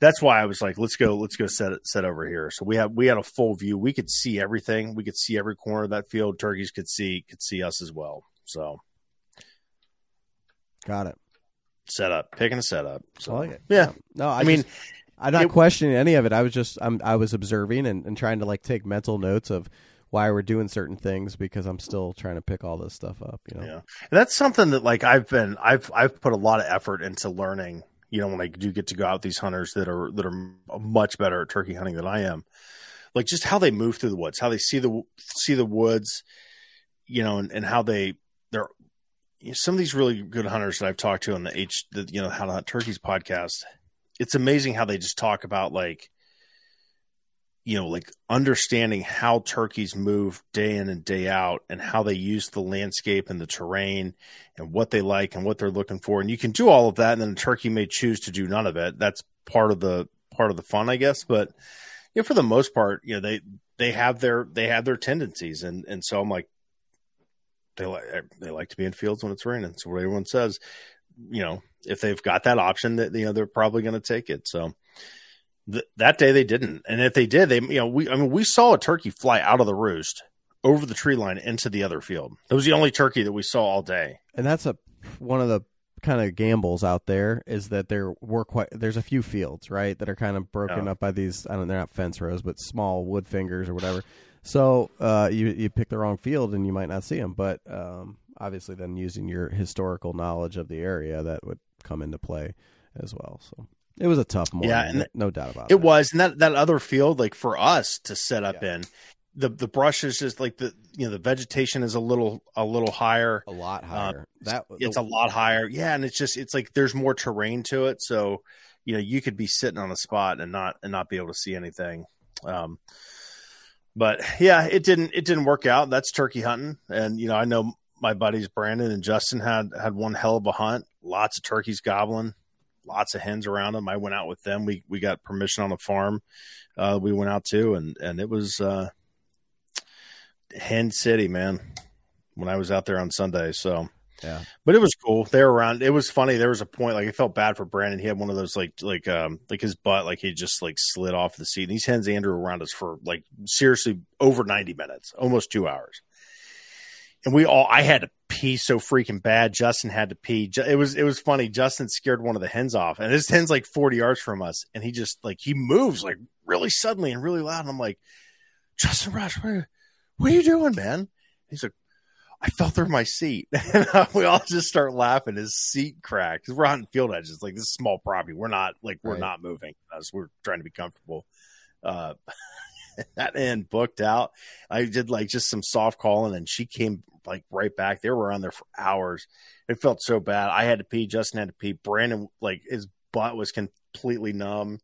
Speaker 2: that's why I was like, let's go, let's go set it set over here. So we have we had a full view. We could see everything. We could see every corner of that field. Turkeys could see could see us as well. So
Speaker 1: got it.
Speaker 2: Set up, picking a setup. So
Speaker 1: I like it.
Speaker 2: yeah.
Speaker 1: No, I,
Speaker 2: I mean,
Speaker 1: I'm not
Speaker 2: it-
Speaker 1: questioning any of it. I was just I'm I was observing and, and trying to like take mental notes of why we're doing certain things because I'm still trying to pick all this stuff up. You know.
Speaker 2: Yeah. And that's something that like I've been I've I've put a lot of effort into learning. You know, when I do get to go out with these hunters that are that are much better at turkey hunting than I am, like just how they move through the woods, how they see the see the woods, you know, and, and how they they're you know, some of these really good hunters that I've talked to on the H the you know how to hunt turkeys podcast. It's amazing how they just talk about like you know, like understanding how turkeys move day in and day out and how they use the landscape and the terrain and what they like and what they're looking for. And you can do all of that. And then a turkey may choose to do none of it. That's part of the, part of the fun, I guess. But, you know, for the most part, you know, they, they have their, they have their tendencies. And, and so I'm like, they like, eh, they like to be in fields when it's raining. So what everyone says, you know, if they've got that option that, you know, they're probably going to take it. So, Th- that day they didn't, and if they did, they you know we I mean we saw a turkey fly out of the roost over the tree line into the other field. That was the only turkey that we saw all day.
Speaker 1: And that's a one of the kind of gambles out there is that there were quite there's a few fields right that are kind of broken up by these I don't they're not fence rows but small wood fingers or whatever. So uh, you you pick the wrong field and you might not see them. But um, obviously, then using your historical knowledge of the area that would come into play as well. So it was a tough morning.
Speaker 2: Yeah, and
Speaker 1: no- doubt about
Speaker 2: It
Speaker 1: it.
Speaker 2: was, and that that other field, like for us to set up in, the the brush is just like the you know the vegetation is a little a little higher.
Speaker 1: a lot higher. that
Speaker 2: It's a lot higher, yeah, and it's just it's like there's more terrain to it, so you know you could be sitting on a spot and not and not be able to see anything. Um, but yeah, it didn't it didn't work out. That's turkey hunting, and you know I know my buddies Brandon and Justin had had one hell of a hunt. Lots of turkeys gobbling, lots of hens around them. I went out with them. We we got permission on the farm. Uh, we went out too, and and it was uh, hen city, man. When I was out there on Sunday, so
Speaker 1: Yeah.
Speaker 2: but it was cool. They were around. It was funny. There was a point like I felt bad for Brandon. He had one of those like like um like his butt like he just like slid off the seat. And these hens Andrew around us for like seriously over ninety minutes, almost two hours. And we all I had to pee so freaking bad. Justin had to pee. It was it was funny. Justin scared one of the hens off, and his hen's like forty yards from us, and he just like he moves like really suddenly and really loud. And I'm like, Justin Rush, what are, what are you doing, man? He's like. I fell through my seat. And we all just start laughing. His seat cracked because we're hunting field edges. Like this is small property. We're not like we're
Speaker 1: Right.
Speaker 2: not moving we're trying to be comfortable. Uh, that end booked out. I did like just some soft calling, and she came like right back. They were on there for hours. It felt so bad. I had to pee. Justin had to pee. Brandon like his butt was completely numb.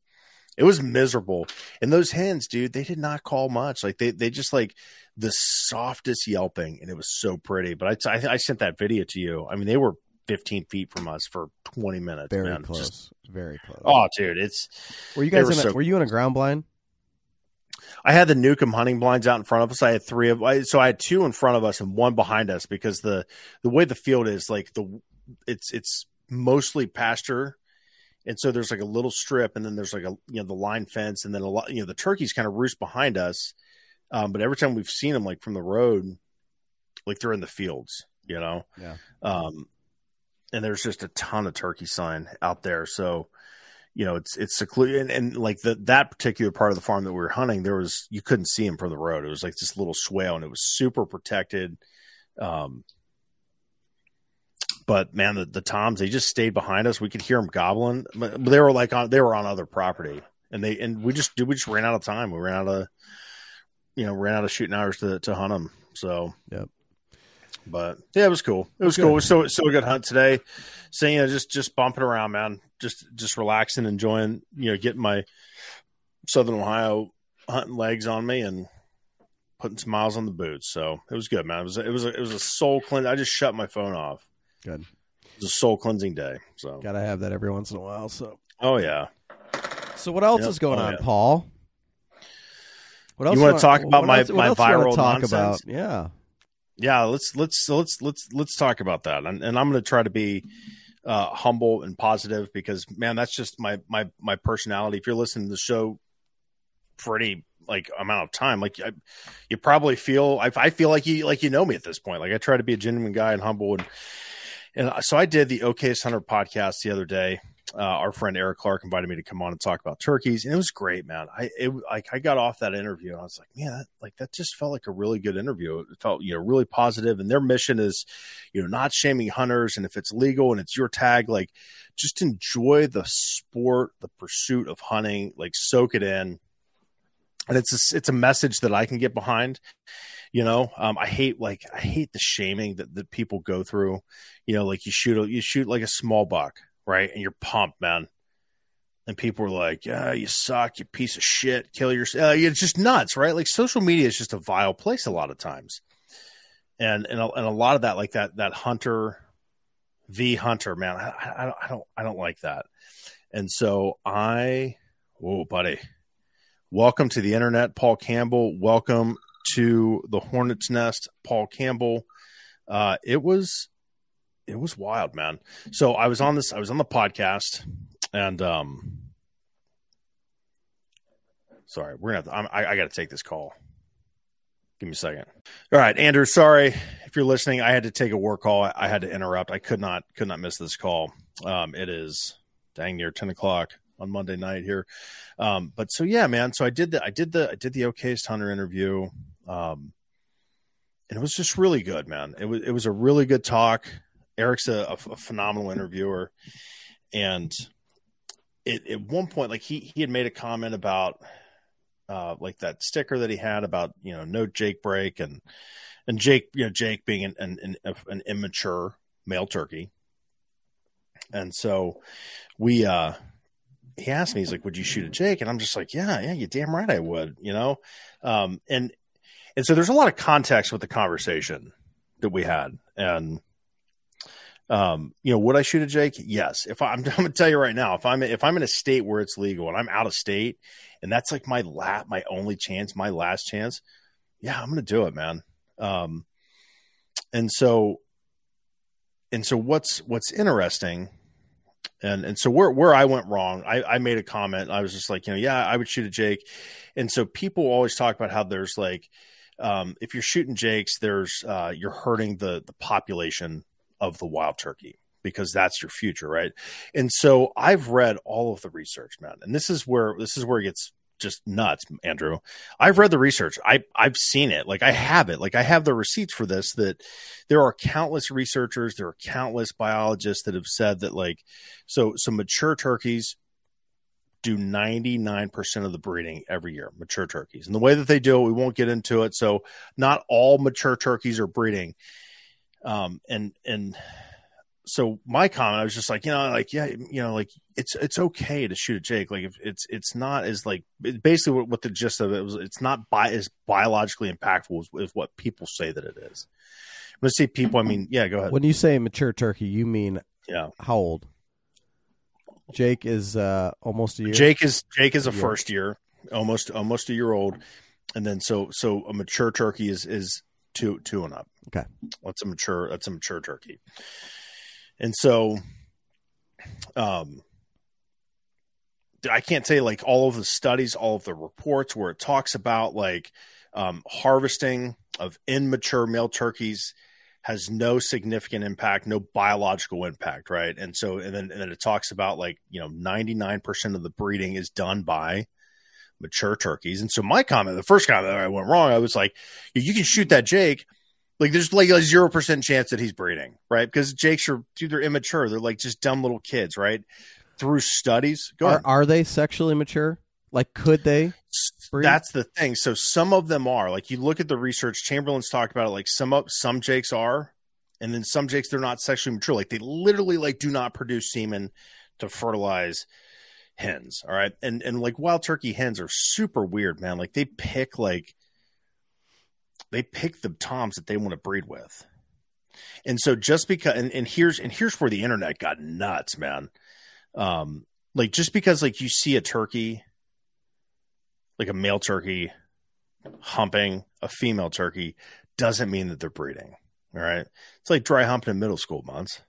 Speaker 2: It was miserable. And those hens, dude, they did not call much. Like they, they just like the softest yelping, and it was so pretty. But I, I, I sent that video to you. I mean, they were 15 feet from us for 20 minutes.
Speaker 1: very
Speaker 2: man.
Speaker 1: close.
Speaker 2: Just-
Speaker 1: very close.
Speaker 2: oh, dude, it's.
Speaker 1: were you guys in a,
Speaker 2: so-
Speaker 1: were you in a ground blind?
Speaker 2: I had the Newcomb hunting blinds out in front of us. I had three of, I, so I had two in front of us and one behind us because the the way the field is, like the, it's it's mostly pasture, and so there's like a little strip, and then there's like a you know the line fence, and then a lot you know the turkeys kind of roost behind us, um, but every time we've seen them like from the road, like they're in the fields, you know?
Speaker 1: Yeah.
Speaker 2: Um, and there's just a ton of turkey sign out there. So, you know, it's, it's secluded. And, and like the, that particular part of the farm that we were hunting, there was, you couldn't see him from the road. It was like this little swale and it was super protected. Um, but man, the, the toms they just stayed behind us. We could hear them gobbling, but they were like on they were on other property, and they and we just we just ran out of time. We ran out of you know ran out of shooting hours to to hunt them. So
Speaker 1: Yep.
Speaker 2: But yeah, it was cool. It was
Speaker 1: Good.
Speaker 2: cool. It was so so a good hunt today. So you know, just just bumping around, man. Just just relaxing, enjoying. You know, getting my Southern Ohio hunting legs on me and putting some miles on the boots. So it was good, man. It was it was a, it was a soul cleanse. I just shut my phone off.
Speaker 1: Good.
Speaker 2: It was a soul cleansing day. So
Speaker 1: Got to have that every once in a while. So,
Speaker 2: oh yeah.
Speaker 1: so what else
Speaker 2: Yep.
Speaker 1: is going
Speaker 2: Oh,
Speaker 1: on,
Speaker 2: yeah.
Speaker 1: Paul? What else
Speaker 2: You wanna talk about my-
Speaker 1: else-
Speaker 2: my viral
Speaker 1: talk
Speaker 2: nonsense?
Speaker 1: about? Yeah.
Speaker 2: Yeah let's let's let's let's let's talk about that. And, and i'm going to try to be uh humble and positive because man that's just my my my personality. If you're listening to the show for any like amount of time like I, you probably feel I, I feel like you like you know me at this point. Like i try to be a genuine guy and humble. And and so i did the okayest hunter podcast the other day uh, our friend Eric Clark invited me to come on and talk about turkeys, and it was great, man. I it like I got off that interview and I was like, man, that, like that just felt like a really good interview. It felt you know really positive, and their mission is, you know, not shaming hunters, and if it's legal and it's your tag, like just enjoy the sport, the pursuit of hunting, like soak it in, and it's a, it's a message that I can get behind. You know, um, I hate like I hate the shaming that, that people go through. You know, like you shoot a, you shoot like a small buck, right? And you're pumped, man. And people are like, "Yeah, you suck, you piece of shit, kill yourself." Uh, it's just nuts, right? Like social media is just a vile place a lot of times, and and a, and a lot of that, like that that hunter v hunter, man, I, I, I don't I don't I don't like that. And so I, oh, buddy, welcome to the internet, Paul Campbell. Welcome to the Hornet's Nest, Paul Campbell. Uh, it was it was wild, man. So I was on this, I was on the podcast, and um, sorry, we're gonna. Have to, I, I got to take this call. Give me a second. All right, Andrew. Sorry if you're listening. I had to take a work call. I, I had to interrupt. I could not could not miss this call. Um, it is dang near ten o'clock on Monday night here. Um, but so yeah, man. So I did the I did the I did the Okayest Hunter interview. Um, and it was just really good, man. It was it was a really good talk. Eric's a, a, phenomenal interviewer, and it at one point, like he he had made a comment about uh, like that sticker that he had about you know no Jake break and and Jake you know Jake being an an, an, an immature male turkey, and so we uh he asked me he's like would you shoot a Jake? And I'm just like yeah yeah you damn right I would you know? Um and and so there's a lot of context with the conversation that we had. And um you know would i shoot a jake? Yes. If I, i'm, I'm gonna tell you right now if i'm if i'm in a state where it's legal and i'm out of state and that's like my lap, my only chance my last chance yeah i'm gonna do it man. Um and so and so what's what's interesting and and so where where I went wrong, I, I made a comment. I was just like, you know, yeah, I would shoot a Jake, and so people always talk about how there's like, um, if you're shooting Jakes, there's uh, you're hurting the the population of the wild turkey because that's your future, right? And so I've read all of the research, man, and this is where this is where it gets just nuts, Andrew. I've read the research. I I've seen it. Like I have it. Like I have the receipts for this that there are countless researchers, there are countless biologists that have said that like so so mature turkeys do 99% of the breeding every year, mature turkeys. And the way that they do it, we won't get into it. So not all mature turkeys are breeding. Um and and so my comment, I was just like, you know, like, yeah, you know, like it's it's okay to shoot a Jake. Like if it's it's not as like basically what, what the gist of it was. It's not bi- as biologically impactful as, as what people say that it is. When I say people, I mean yeah. Go ahead.
Speaker 1: When you say mature turkey, you mean
Speaker 2: Yeah,
Speaker 1: how old? Jake is uh, almost a year.
Speaker 2: Jake is Jake is a
Speaker 1: Yeah.
Speaker 2: first year, almost almost a year old, and then so so a mature turkey is is two two and up.
Speaker 1: Okay.
Speaker 2: that's a mature that's a mature turkey, and so, um, I can't say like all of the studies, all of the reports where it talks about like um, harvesting of immature male turkeys has no significant impact, no biological impact, right? And so, and then, and then it talks about like, you know, 99% of the breeding is done by mature turkeys. And so my comment, the first comment that I went wrong, I was like, you can shoot that Jake. Like there's like a 0% chance that he's breeding, right? Because Jakes are, dude, they're immature. They're like just dumb little kids, right? Through studies.
Speaker 1: Are, are they sexually mature? Like, could they?
Speaker 2: Breed? That's the thing. So some of them are. Like, you look at the research. Chamberlain's talked about it. Like some of some jakes are, and then some jakes they're not sexually mature. Like they literally like do not produce semen to fertilize hens. All right, and and like wild turkey hens are super weird, man. Like they pick like they pick the toms that they want to breed with. And so just because and, and here's and here's where the internet got nuts, man. Um, like just because like you see a turkey like a male turkey humping a female turkey doesn't mean that they're breeding. All right. It's like dry humping in middle school months.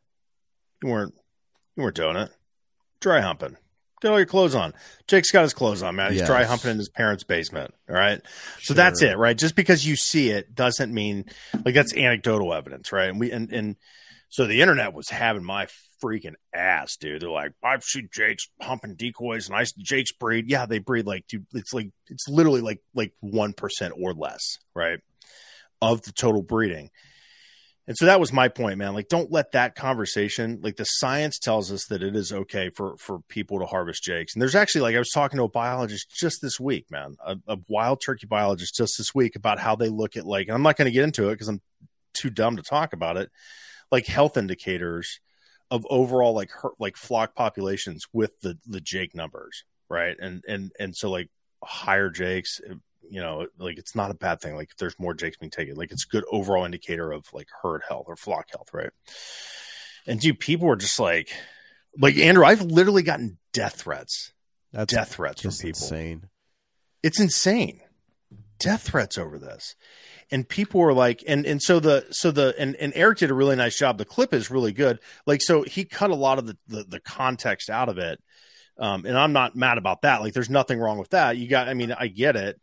Speaker 2: You weren't you weren't doing it. Dry humping. Get all your clothes on. Jake's got his clothes on, man. He's yes. dry humping in his parents' basement. All right. So that's it, right? Just because you see it doesn't mean like that's anecdotal evidence, right? And we and and so the internet was having my freaking ass, dude. They're like, I've seen Jake's pumping decoys and I Jake's breed. Yeah, they breed like, dude, it's like, it's literally like, like 1% or less, right? Of the total breeding. And so that was my point, man. Like, don't let that conversation, like the science tells us that it is okay for, for people to harvest Jakes. And there's actually, like, I was talking to a biologist just this week, man, a, a wild turkey biologist just this week about how they look at, like, and I'm not going to get into it because I'm too dumb to talk about it, like health indicators of overall like her, like flock populations with the the Jake numbers, right? And and and so like higher Jakes, you know, like it's not a bad thing. Like if there's more Jakes being taken, like it's a good overall indicator of like herd health or flock health, right? And dude, people were just like, like Andrew, I've literally gotten death threats, That's death threats from people.
Speaker 1: Insane.
Speaker 2: It's insane. Death threats over this and people were like and and so the so the and, and eric did a really nice job the clip is really good like so he cut a lot of the the, the context out of it um, and i'm not mad about that like there's nothing wrong with that you got i mean i get it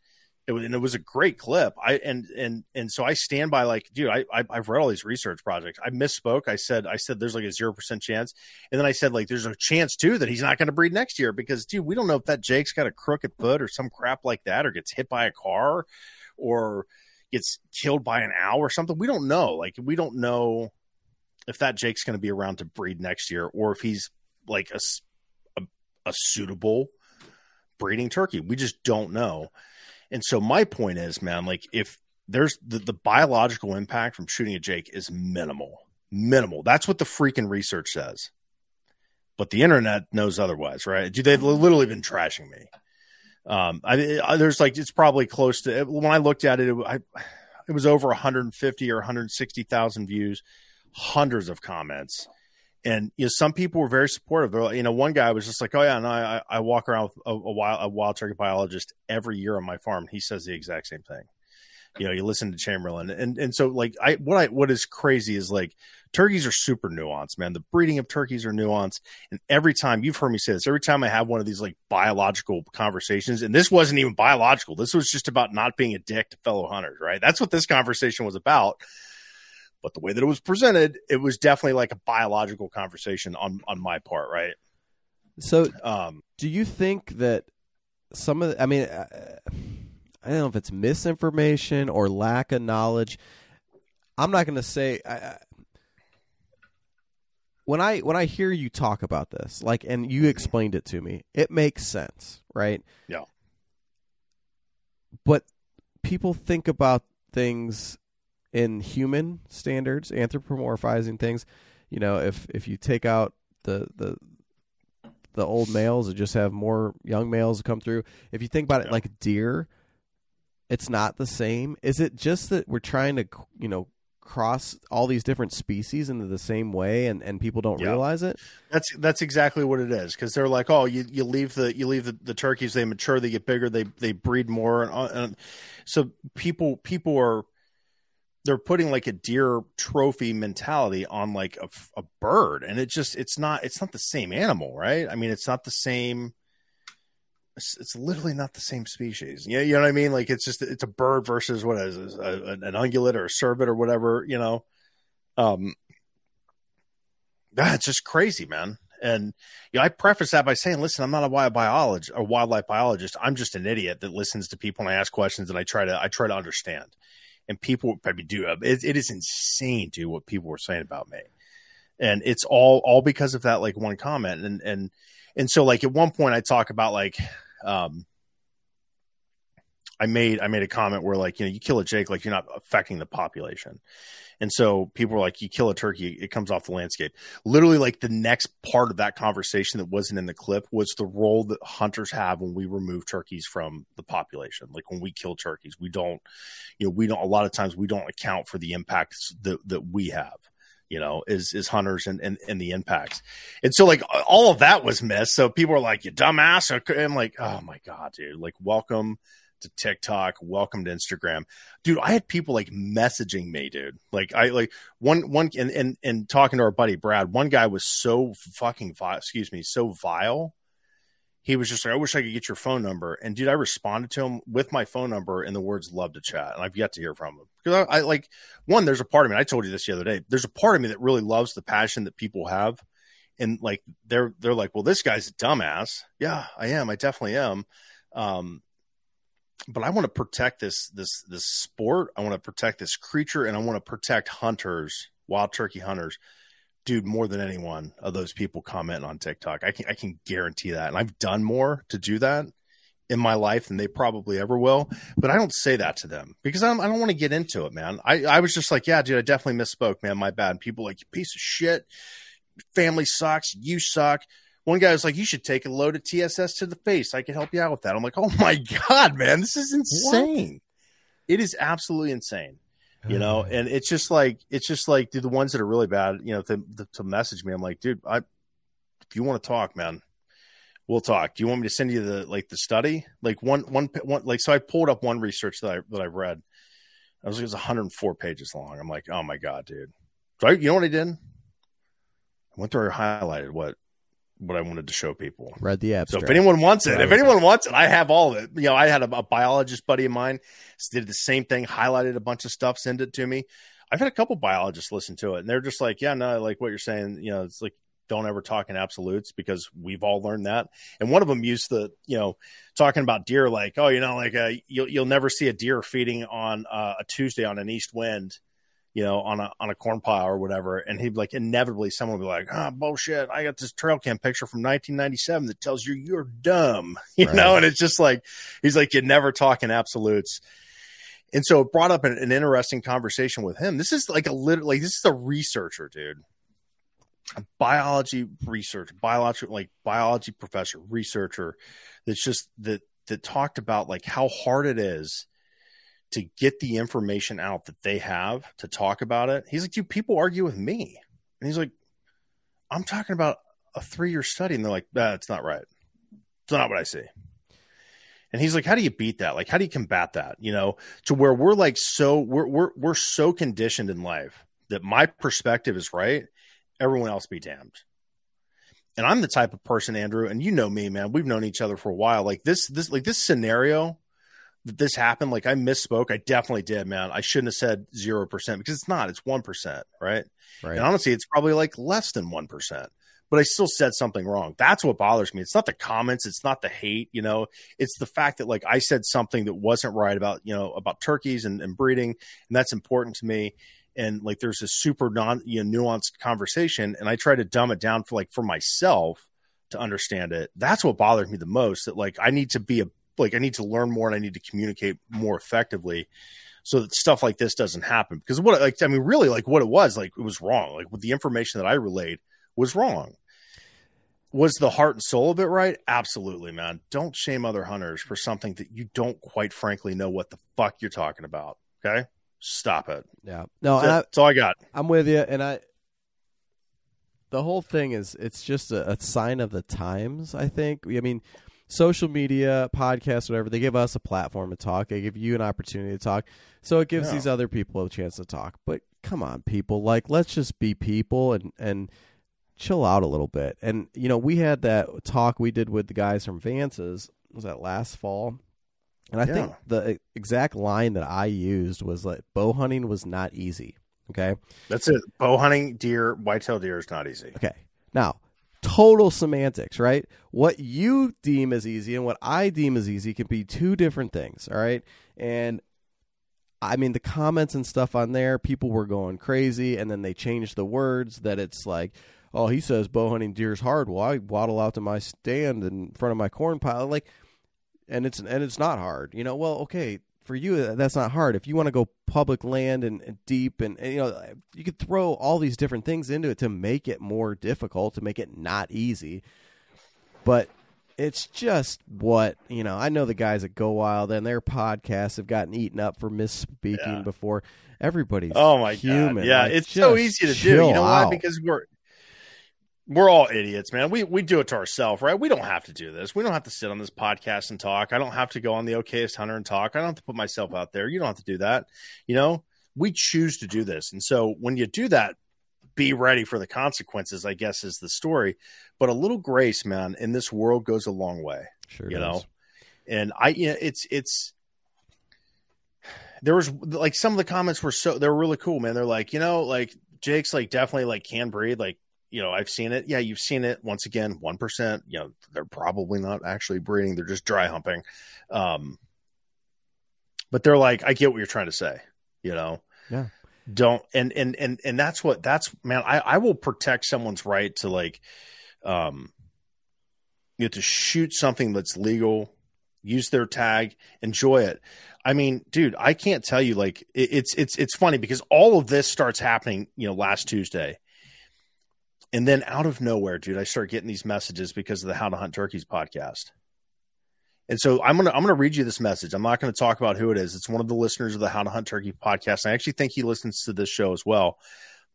Speaker 2: it was, and it was a great clip. I and and and so I stand by like, dude, I, I have read all these research projects. I misspoke. I said I said there's like a zero percent chance, and then I said like there's a chance too that he's not going to breed next year because dude, we don't know if that Jake's got a crooked foot or some crap like that, or gets hit by a car, or gets killed by an owl or something. We don't know. Like we don't know if that Jake's going to be around to breed next year or if he's like a, a, a suitable breeding turkey. We just don't know. And so my point is, man, like if there's the, the biological impact from shooting a Jake is minimal, minimal. That's what the freaking research says. But the internet knows otherwise, right? Dude, they've literally been trashing me. Um, I, I, there's like it's probably close to when I looked at it, it, I, it was over 150 or 160,000 views, hundreds of comments, and you know some people were very supportive. They're, like, you know, one guy was just like, "Oh yeah, no, I, I walk around with a, a wild a wild turkey biologist every year on my farm. He says the exact same thing." you know you listen to chamberlain and and so like i what i what is crazy is like turkeys are super nuanced man the breeding of turkeys are nuanced and every time you've heard me say this every time i have one of these like biological conversations and this wasn't even biological this was just about not being a dick to fellow hunters right that's what this conversation was about but the way that it was presented it was definitely like a biological conversation on on my part right
Speaker 1: so um do you think that some of the, i mean uh, I don't know if it's misinformation or lack of knowledge. I'm not going to say I, I, when I when I hear you talk about this, like, and you explained it to me, it makes sense, right?
Speaker 2: Yeah.
Speaker 1: But people think about things in human standards, anthropomorphizing things. You know, if if you take out the the the old males and just have more young males come through, if you think about it like deer, it's not the same? Is it just that we're trying to, you know, cross all these different species into the same way and, and people don't yeah. realize it?
Speaker 2: That's that's exactly what it is because they're like, oh, you, you leave the you leave the, the turkeys, they mature, they get bigger, they they breed more, and, uh, and so people people are they're putting like a deer trophy mentality on like a, a bird, and it just it's not it's not the same animal, right? I mean, it's not the same it's, it's literally not the same species. Yeah, you know what I mean? Like it's just it's a bird versus what is a, an ungulate or a cervid or whatever. You know, Um, that's just crazy, man. And you know, I preface that by saying, listen, I'm not a wild biologist a wildlife biologist. I'm just an idiot that listens to people and I ask questions and I try to I try to understand. And people probably do. It, it is insane, dude, what people were saying about me. And it's all all because of that like one comment. And and and so like at one point I talk about like um I made I made a comment where like you know you kill a Jake like you're not affecting the population, and so people were like you kill a turkey it comes off the landscape. Literally like the next part of that conversation that wasn't in the clip was the role that hunters have when we remove turkeys from the population. Like when we kill turkeys, we don't you know we don't a lot of times we don't account for the impacts that that we have you know, is is hunters and, and and the impacts. And so like all of that was missed. So people are like, you dumbass. I'm like, oh my God, dude. Like welcome to TikTok, welcome to Instagram. Dude, I had people like messaging me, dude. Like I like one one and and, and talking to our buddy Brad, one guy was so fucking vile, excuse me, so vile. He was just like, I wish I could get your phone number. And dude, I responded to him with my phone number and the words love to chat. And I've yet to hear from him. Because I, I like one, there's a part of me, I told you this the other day. There's a part of me that really loves the passion that people have. And like they're they're like, well, this guy's a dumbass. Yeah, I am. I definitely am. Um, but I want to protect this this this sport. I want to protect this creature, and I want to protect hunters, wild turkey hunters, dude, more than anyone of those people commenting on TikTok. I can I can guarantee that, and I've done more to do that in my life than they probably ever will. But I don't say that to them because I don't, I don't want to get into it, man. I I was just like, yeah, dude, I definitely misspoke, man. My bad. And people like, you piece of shit. Family sucks. You suck one guy was like, "You should take a load of TSS to the face. I can help you out with that." I'm like, "Oh my god, man, this is insane! What? It is absolutely insane." You know, uh. and it's just like it's just like dude, the ones that are really bad, you know, to, to message me. I'm like, dude, I if you want to talk, man, we'll talk. Do you want me to send you the like the study? Like one one one like so I pulled up one research that I that I've read. I was like, it was 104 pages long. I'm like, oh my god, dude. So I, you know what I did? I went through and highlighted what what I wanted to show people.
Speaker 1: Read the abstract.
Speaker 2: So if anyone wants it, if anyone wants it, I have all of it. You know, I had a, a, biologist buddy of mine did the same thing, highlighted a bunch of stuff, send it to me. I've had a couple biologists listen to it, and they're just like, "Yeah, no, like what you're saying. You know, it's like don't ever talk in absolutes because we've all learned that." And one of them used the, you know, talking about deer, like, "Oh, you know, like uh, you'll you'll never see a deer feeding on uh, a Tuesday on an east wind." You know, on a on a corn pile or whatever, and he'd like inevitably someone would be like, "Ah, oh, bullshit! I got this trail cam picture from 1997 that tells you you're dumb," you right. know, and it's just like he's like, "You never talk in absolutes." And so it brought up an, an interesting conversation with him. This is like a literally like, this is a researcher, dude, a biology research, biology like biology professor, researcher. That's just that that talked about like how hard it is to get the information out that they have to talk about it. He's like, dude, people argue with me. And he's like, I'm talking about a three year study. And they're like, that's not right. It's not what I see. And he's like, how do you beat that? Like, how do you combat that? You know, to where we're like so we're we're we're so conditioned in life that my perspective is right, everyone else be damned. And I'm the type of person, Andrew, and you know me, man. We've known each other for a while. Like this, this, like this scenario that this happened, like I misspoke. I definitely did, man. I shouldn't have said zero percent because it's not. It's one percent, right? Right. And honestly, it's probably like less than one percent. But I still said something wrong. That's what bothers me. It's not the comments. It's not the hate. You know, it's the fact that like I said something that wasn't right about you know about turkeys and, and breeding, and that's important to me. And like there's a super non you know nuanced conversation, and I try to dumb it down for like for myself to understand it. That's what bothers me the most. That like I need to be a like I need to learn more and I need to communicate more effectively so that stuff like this doesn't happen. Because what like I mean, really like what it was, like it was wrong. Like with the information that I relayed was wrong. Was the heart and soul of it right? Absolutely, man. Don't shame other hunters for something that you don't quite frankly know what the fuck you're talking about. Okay? Stop it.
Speaker 1: Yeah. No,
Speaker 2: that's, I, that's all I got.
Speaker 1: I'm with you. And I, the whole thing is, it's just a, a sign of the times, I think. I mean, social media, podcasts, whatever, they give us a platform to talk. They give you an opportunity to talk. So it gives yeah. these other people a chance to talk. But come on, people, like let's just be people and and chill out a little bit. And you know, we had that talk we did with the guys from Vance's was that last fall. And I yeah. think the exact line that I used was like bow hunting was not easy. Okay.
Speaker 2: That's it. Bow hunting deer, whitetail deer is not easy.
Speaker 1: Okay. Now, total semantics, right? What you deem as easy and what I deem as easy can be two different things, all right? And I mean, the comments and stuff on there, people were going crazy, and then they changed the words that it's like, oh, he says bow hunting deer's hard. Well, I waddle out to my stand in front of my corn pile, like, and it's and it's not hard, you know. Well, okay, for you uh, that's not hard. If you want to go public land and, and deep, and, and you know, you could throw all these different things into it to make it more difficult, to make it not easy. But it's just what you know. I know the guys at Go Wild and their podcasts have gotten eaten up for misspeaking
Speaker 2: Yeah.
Speaker 1: before. Everybody's
Speaker 2: Oh my
Speaker 1: human.
Speaker 2: god! Yeah,
Speaker 1: Like,
Speaker 2: it's so easy to do. You know why?
Speaker 1: out.
Speaker 2: Because we're we're all idiots, man. We we do it to ourselves, right? We don't have to do this. We don't have to sit on this podcast and talk. I don't have to go on the okayest hunter and talk. I don't have to put myself out there. You don't have to do that. You know, we choose to do this, and so when you do that, be ready for the consequences. I guess is the story. But a little grace, man, in this world goes a long way
Speaker 1: sure
Speaker 2: you
Speaker 1: does.
Speaker 2: know and i you know, it's it's there was like some of the comments were so they were really cool man they're like you know like jake's like definitely like can breathe, like you know i've seen it yeah you've seen it once again 1% you know they're probably not actually breeding they're just dry humping um but they're like i get what you're trying to say you know
Speaker 1: Yeah.
Speaker 2: don't and and and and that's what that's man i i will protect someone's right to like um you know, to shoot something that's legal, use their tag, enjoy it. I mean, dude, I can't tell you like it, it's it's it's funny because all of this starts happening, you know, last Tuesday. And then out of nowhere, dude, I start getting these messages because of the How to Hunt Turkeys podcast. And so I'm gonna I'm gonna read you this message. I'm not gonna talk about who it is. It's one of the listeners of the How to Hunt Turkey podcast. I actually think he listens to this show as well.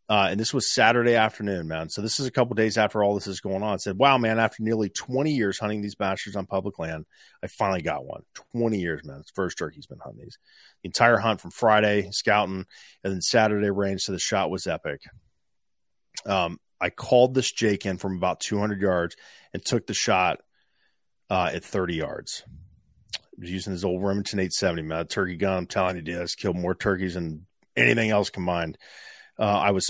Speaker 2: Uh, and this was Saturday afternoon, man. So this is a couple days after all this is going on. It said, "Wow, man! After nearly 20 years hunting these bastards on public land, I finally got one. 20 years, man. It's first turkey's been hunting these. The entire hunt from Friday scouting, and then Saturday range. So the shot was epic. Um, I called this Jake in from about 200 yards and took the shot uh, at 30 yards. He was using his old Remington 870, man. Turkey gun. I'm telling you, dude, it's killed more turkeys than anything else combined. Uh, I was,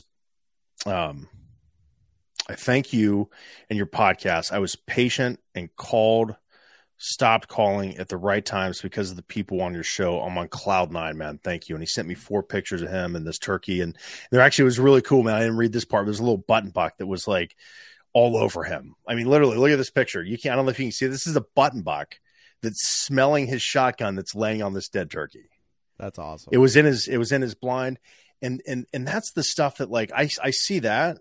Speaker 2: um, I thank you and your podcast. I was patient and called, stopped calling at the right times because of the people on your show. I'm on cloud nine, man. Thank you. And he sent me four pictures of him and this turkey. And there actually was really cool, man. I didn't read this part. There's a little button buck that was like all over him. I mean, literally, look at this picture. You can't, I don't know if you can see this is a button buck that's smelling his shotgun that's laying on this dead turkey.
Speaker 1: That's awesome.
Speaker 2: It was in his it was in his blind. And and and that's the stuff that like I I see that.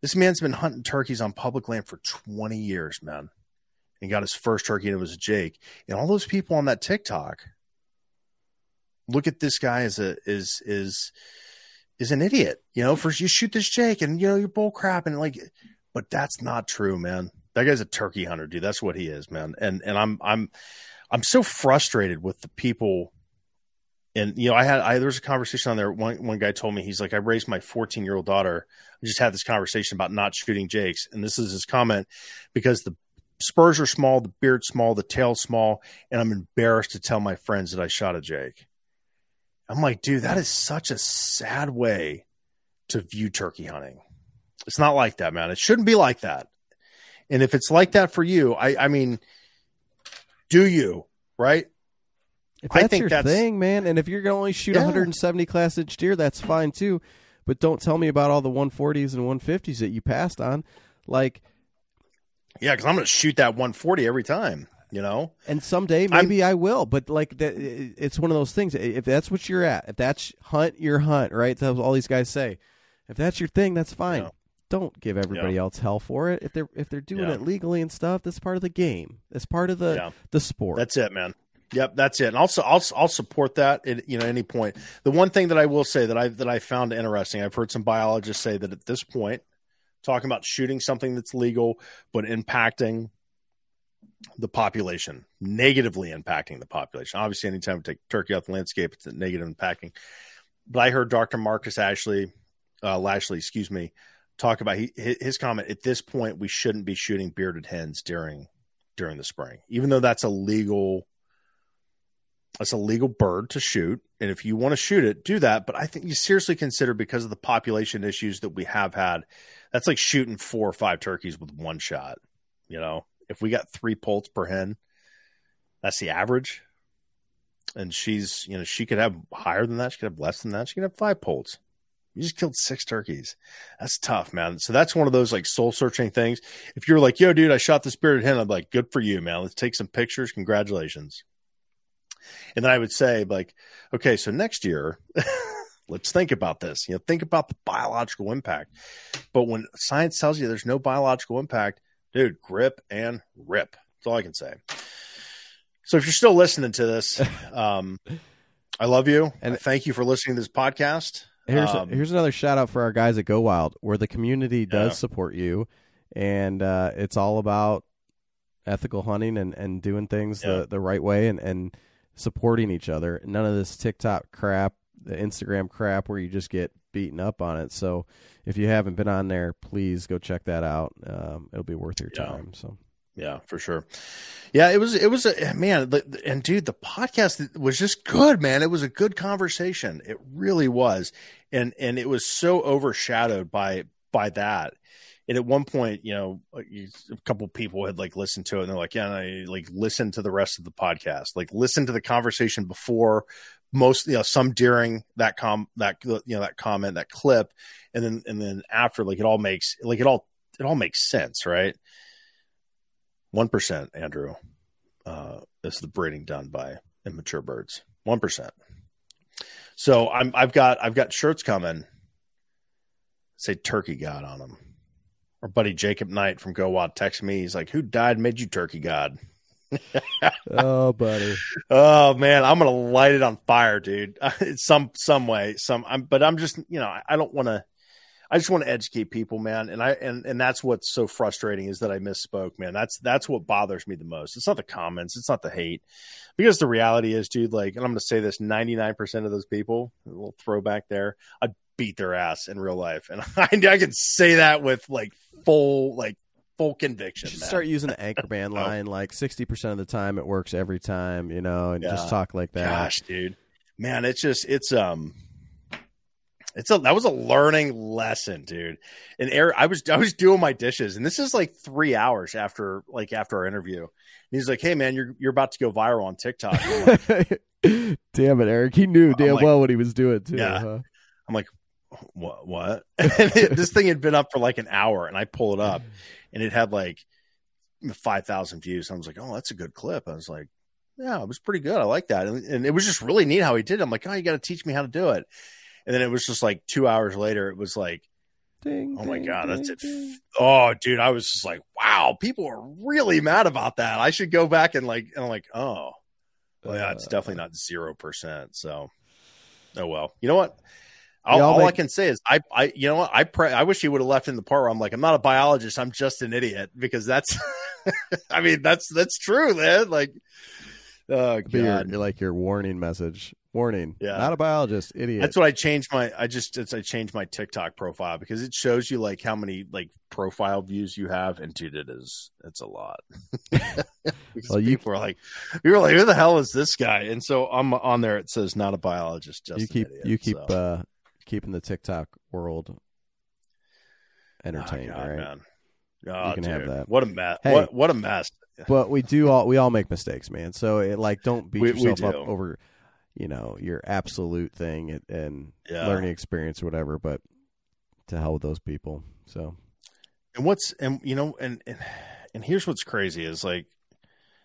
Speaker 2: This man's been hunting turkeys on public land for 20 years, man. And got his first turkey and it was Jake. And all those people on that TikTok look at this guy as a is is is an idiot, you know, for you shoot this Jake and you know you're bull crap and like but that's not true, man. That guy's a turkey hunter, dude. That's what he is, man. And and I'm I'm I'm so frustrated with the people and you know, I had I there was a conversation on there. One one guy told me he's like, I raised my 14 year old daughter. I just had this conversation about not shooting jakes, and this is his comment because the spurs are small, the beard small, the tail small, and I'm embarrassed to tell my friends that I shot a jake. I'm like, dude, that is such a sad way to view turkey hunting. It's not like that, man. It shouldn't be like that. And if it's like that for you, I I mean, do you right?
Speaker 1: If
Speaker 2: I think
Speaker 1: your
Speaker 2: that's-
Speaker 1: thing, man, and if you're gonna only shoot
Speaker 2: Yeah.
Speaker 1: 170 class inch deer, that's fine too. But don't tell me about all the 140s and 150s that you passed on. Like,
Speaker 2: Yeah, because I'm going to shoot that 140 every time. You know,
Speaker 1: and someday
Speaker 2: I'm-
Speaker 1: maybe I will. But like, that, it's one of those things. If that's what you're at, if that's hunt your hunt, right? That's all these guys say. If that's your thing, that's fine.
Speaker 2: Yeah.
Speaker 1: Don't give everybody else hell for it. If they're if they're doing
Speaker 2: Yeah.
Speaker 1: it legally and stuff, that's part of the game. That's part of the
Speaker 2: Yeah.
Speaker 1: the sport.
Speaker 2: That's it, man. Yep, that's it. And also, I'll I'll support that at you know any point. The one thing that I will say that I that I found interesting, I've heard some biologists say that at this point, talking about shooting something that's legal but impacting the population, negatively impacting the population. Obviously, anytime we take turkey off the landscape, it's a negative impacting. But I heard Dr. Marcus Ashley, uh, Lashley, excuse me, talk about he, his comment. At this point, we shouldn't be shooting bearded hens during during the spring, even though that's a legal That's a legal bird to shoot. And if you want to shoot it, do that. But I think you seriously consider because of the population issues that we have had, that's like shooting four or five turkeys with one shot. You know, if we got three poults per hen, that's the average. And she's, you know, she could have higher than that. She could have less than that. She could have five poults. You just killed six turkeys. That's tough, man. So that's one of those like soul searching things. If you're like, yo, dude, I shot the spirited hen, I'm like, good for you, man. Let's take some pictures. Congratulations. And then I would say, like, okay, so next year, let's think about this. You know, think about the biological impact. But when science tells you there's no biological impact, dude, grip and rip. That's all I can say. So if you're still listening to this, um, I love you and thank you for listening to this podcast.
Speaker 1: Here's um, here's another shout out for our guys at Go Wild, where the community does yeah. support you, and uh, it's all about ethical hunting and, and doing things yeah. the, the right way and, and supporting each other. None of this TikTok crap, the Instagram crap, where you just get beaten up on it. So if you haven't been on there, please go check that out. Um, it'll be worth your yeah. time. So
Speaker 2: yeah, for sure. Yeah, it was it was a man, and dude, the podcast was just good, man. It was a good conversation. It really was, and and it was so overshadowed by by that. And at one point, you know, a couple people had like listened to it, and they're like, "Yeah, I like listen to the rest of the podcast, like listen to the conversation before, most you know, some during that com that you know that comment that clip, and then and then after, like it all makes like it all it all makes sense, right?" One percent, Andrew, uh, is the breeding done by immature birds. One percent. So I'm I've got I've got shirts coming. Say turkey god on them. Our buddy Jacob Knight from Go Wild texts me. He's like, "Who died? Made you turkey god?"
Speaker 1: oh, buddy.
Speaker 2: Oh man, I'm gonna light it on fire, dude. some some way, some. I'm, but I'm just, you know, I, I don't want to. I just want to educate people, man. And I and and that's what's so frustrating is that I misspoke, man. That's that's what bothers me the most. It's not the comments, it's not the hate. Because the reality is, dude, like, and I'm gonna say this, 99% of those people, a little throwback there, I'd beat their ass in real life. And I, I can say that with like full like full conviction.
Speaker 1: You start using the Anchorman line like 60% of the time it works every time, you know, and yeah. just talk like that.
Speaker 2: Gosh, dude. Man, it's just it's um it's a that was a learning lesson, dude. And Eric, I was I was doing my dishes, and this is like three hours after like after our interview. And he's like, "Hey, man, you're you're about to go viral on TikTok."
Speaker 1: Like, damn it, Eric! He knew damn like, well what he was doing too. Yeah. Huh?
Speaker 2: I'm like, what? What? this thing had been up for like an hour, and I pull it up, and it had like five thousand views. I was like, "Oh, that's a good clip." I was like, "Yeah, it was pretty good. I like that," and, and it was just really neat how he did. it. I'm like, "Oh, you got to teach me how to do it." And then it was just like two hours later, it was like, ding, oh my ding, God, ding, that's it. Oh, dude, I was just like, wow, people are really mad about that. I should go back and like, and I'm like, oh, well, yeah, it's definitely uh. not 0%. So, oh, well, you know what? All, all make- I can say is I, I, you know what? I pray. I wish he would have left in the part where I'm like, I'm not a biologist. I'm just an idiot because that's, I mean, that's, that's true, man. Like, oh God.
Speaker 1: Your, like your warning message. Warning. Yeah. Not a biologist, idiot.
Speaker 2: That's what I changed my I just I changed my TikTok profile because it shows you like how many like profile views you have and dude it is it's a lot. well, you people are like you were like who the hell is this guy? And so I'm on there it says not a biologist just
Speaker 1: You keep
Speaker 2: idiot,
Speaker 1: you keep so. uh keeping the TikTok world entertained, oh, God, right? Man.
Speaker 2: Oh, you can dude. have that. What a mess! Hey, what what a mess!
Speaker 1: But we do all we all make mistakes, man. So it, like, don't beat we, yourself we up over you know your absolute thing and, and yeah. learning experience or whatever but to hell with those people so
Speaker 2: and what's and you know and and, and here's what's crazy is like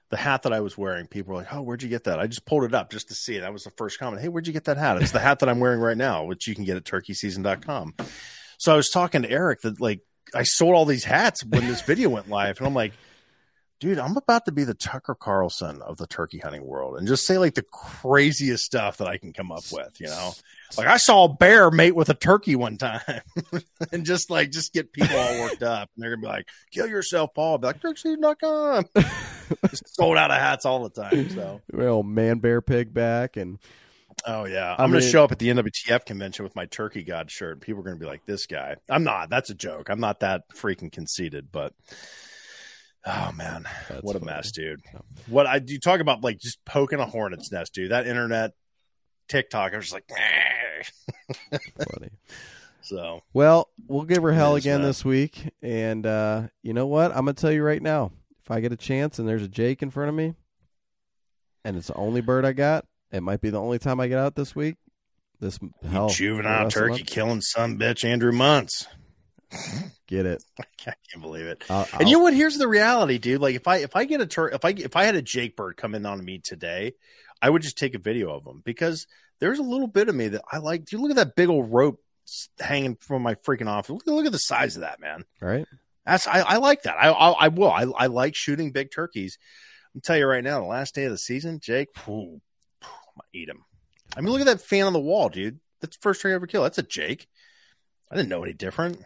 Speaker 2: the hat that I was wearing, people were like, "Oh, where'd you get that?" I just pulled it up just to see it. That was the first comment. Hey, where'd you get that hat? It's the hat that I'm wearing right now, which you can get at turkeyseason.com. So I was talking to Eric that like I sold all these hats when this video went live, and I'm like, dude, I'm about to be the Tucker Carlson of the turkey hunting world and just say like the craziest stuff that I can come up with, you know? Like I saw a bear mate with a turkey one time and just like just get people all worked up and they're gonna be like, kill yourself, Paul. I'll be like, turkeyseason.com. just sold out of hats all the time. So
Speaker 1: well, man bear pig back and
Speaker 2: Oh yeah, I'm I mean, gonna show up at the NWTF convention with my Turkey God shirt. People are gonna be like, "This guy." I'm not. That's a joke. I'm not that freaking conceited, but Oh man,
Speaker 1: That's
Speaker 2: what a
Speaker 1: funny.
Speaker 2: mess, dude. What I do talk about like just poking a hornet's nest, dude. That internet TikTok, I was just like.
Speaker 1: Funny.
Speaker 2: so
Speaker 1: Well, we'll give her hell again this week, and uh, you know what? I'm gonna tell you right now. If I get a chance and there's a Jake in front of me, and it's the only bird I got, it might be the only time I get out this week. This hell,
Speaker 2: juvenile
Speaker 1: the rest of the
Speaker 2: turkey killing son bitch Andrew Muntz.
Speaker 1: Get it?
Speaker 2: I can't believe it.
Speaker 1: I'll,
Speaker 2: And you know what? Here's the reality, dude. Like if I if I get a tur- if I if I had a Jake bird come in on me today, I would just take a video of him because there's a little bit of me that I like. Dude, look at that big old rope hanging from my freaking office. Look, look at the size of that, man.
Speaker 1: Right?
Speaker 2: That's I, I like that. I I, I will. I, I like shooting big turkeys. I'm tell you right now, the last day of the season, Jake, phew, phew, I'm gonna eat him. I mean, look at that fan on the wall, dude. That's the first turkey I ever killed. That's a Jake. I didn't know any different.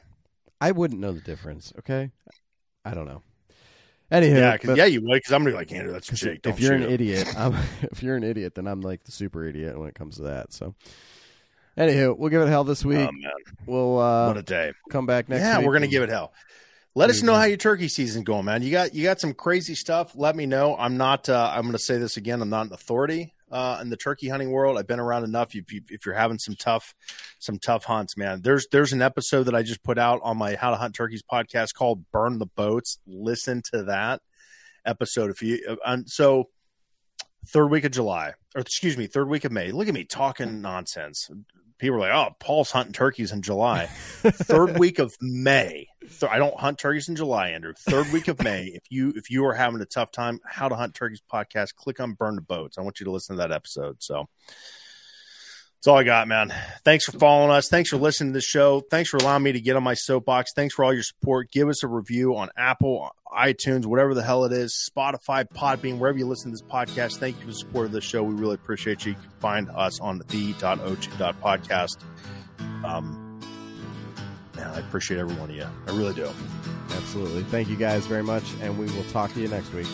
Speaker 1: I wouldn't know the difference. Okay, I don't know. Anywho,
Speaker 2: Yeah, cause,
Speaker 1: but-
Speaker 2: yeah, you would. Because I'm gonna be like, Andrew, that's Jake.
Speaker 1: If you're an
Speaker 2: him."
Speaker 1: idiot, I'm, if you're an idiot, then I'm like the super idiot when it comes to that. So, anywho, we'll give it hell this week.
Speaker 2: oh
Speaker 1: we'll uh,
Speaker 2: what a day!
Speaker 1: come back next.
Speaker 2: yeah, we're gonna
Speaker 1: and-
Speaker 2: give it hell. Let us know how your turkey season's going, man. You got you got some crazy stuff. Let me know. I'm not. Uh, I'm going to say this again. I'm not an authority uh, in the turkey hunting world. I've been around enough. If, you, if you're having some tough some tough hunts, man, there's there's an episode that I just put out on my How to Hunt Turkeys podcast called "Burn the Boats." Listen to that episode if you. Uh, so third week of July, or excuse me, third week of May. Look at me talking nonsense. People were like, "Oh, Paul's hunting turkeys in July." third week of May. So I don't hunt turkeys in July, Andrew. Third week of May. If you if you are having a tough time, how to hunt turkeys podcast, click on Burn the Boats. I want you to listen to that episode. So that's all I got, man. Thanks for following us. Thanks for listening to the show. Thanks for allowing me to get on my soapbox. Thanks for all your support. Give us a review on Apple, iTunes, whatever the hell it is, Spotify, Podbean, wherever you listen to this podcast. Thank you for the support of the show. We really appreciate you. You can find us on the the.o2.podcast. Um, man, I appreciate every one of you. I really do.
Speaker 1: Absolutely. Thank you guys very much, and we will talk to you next week.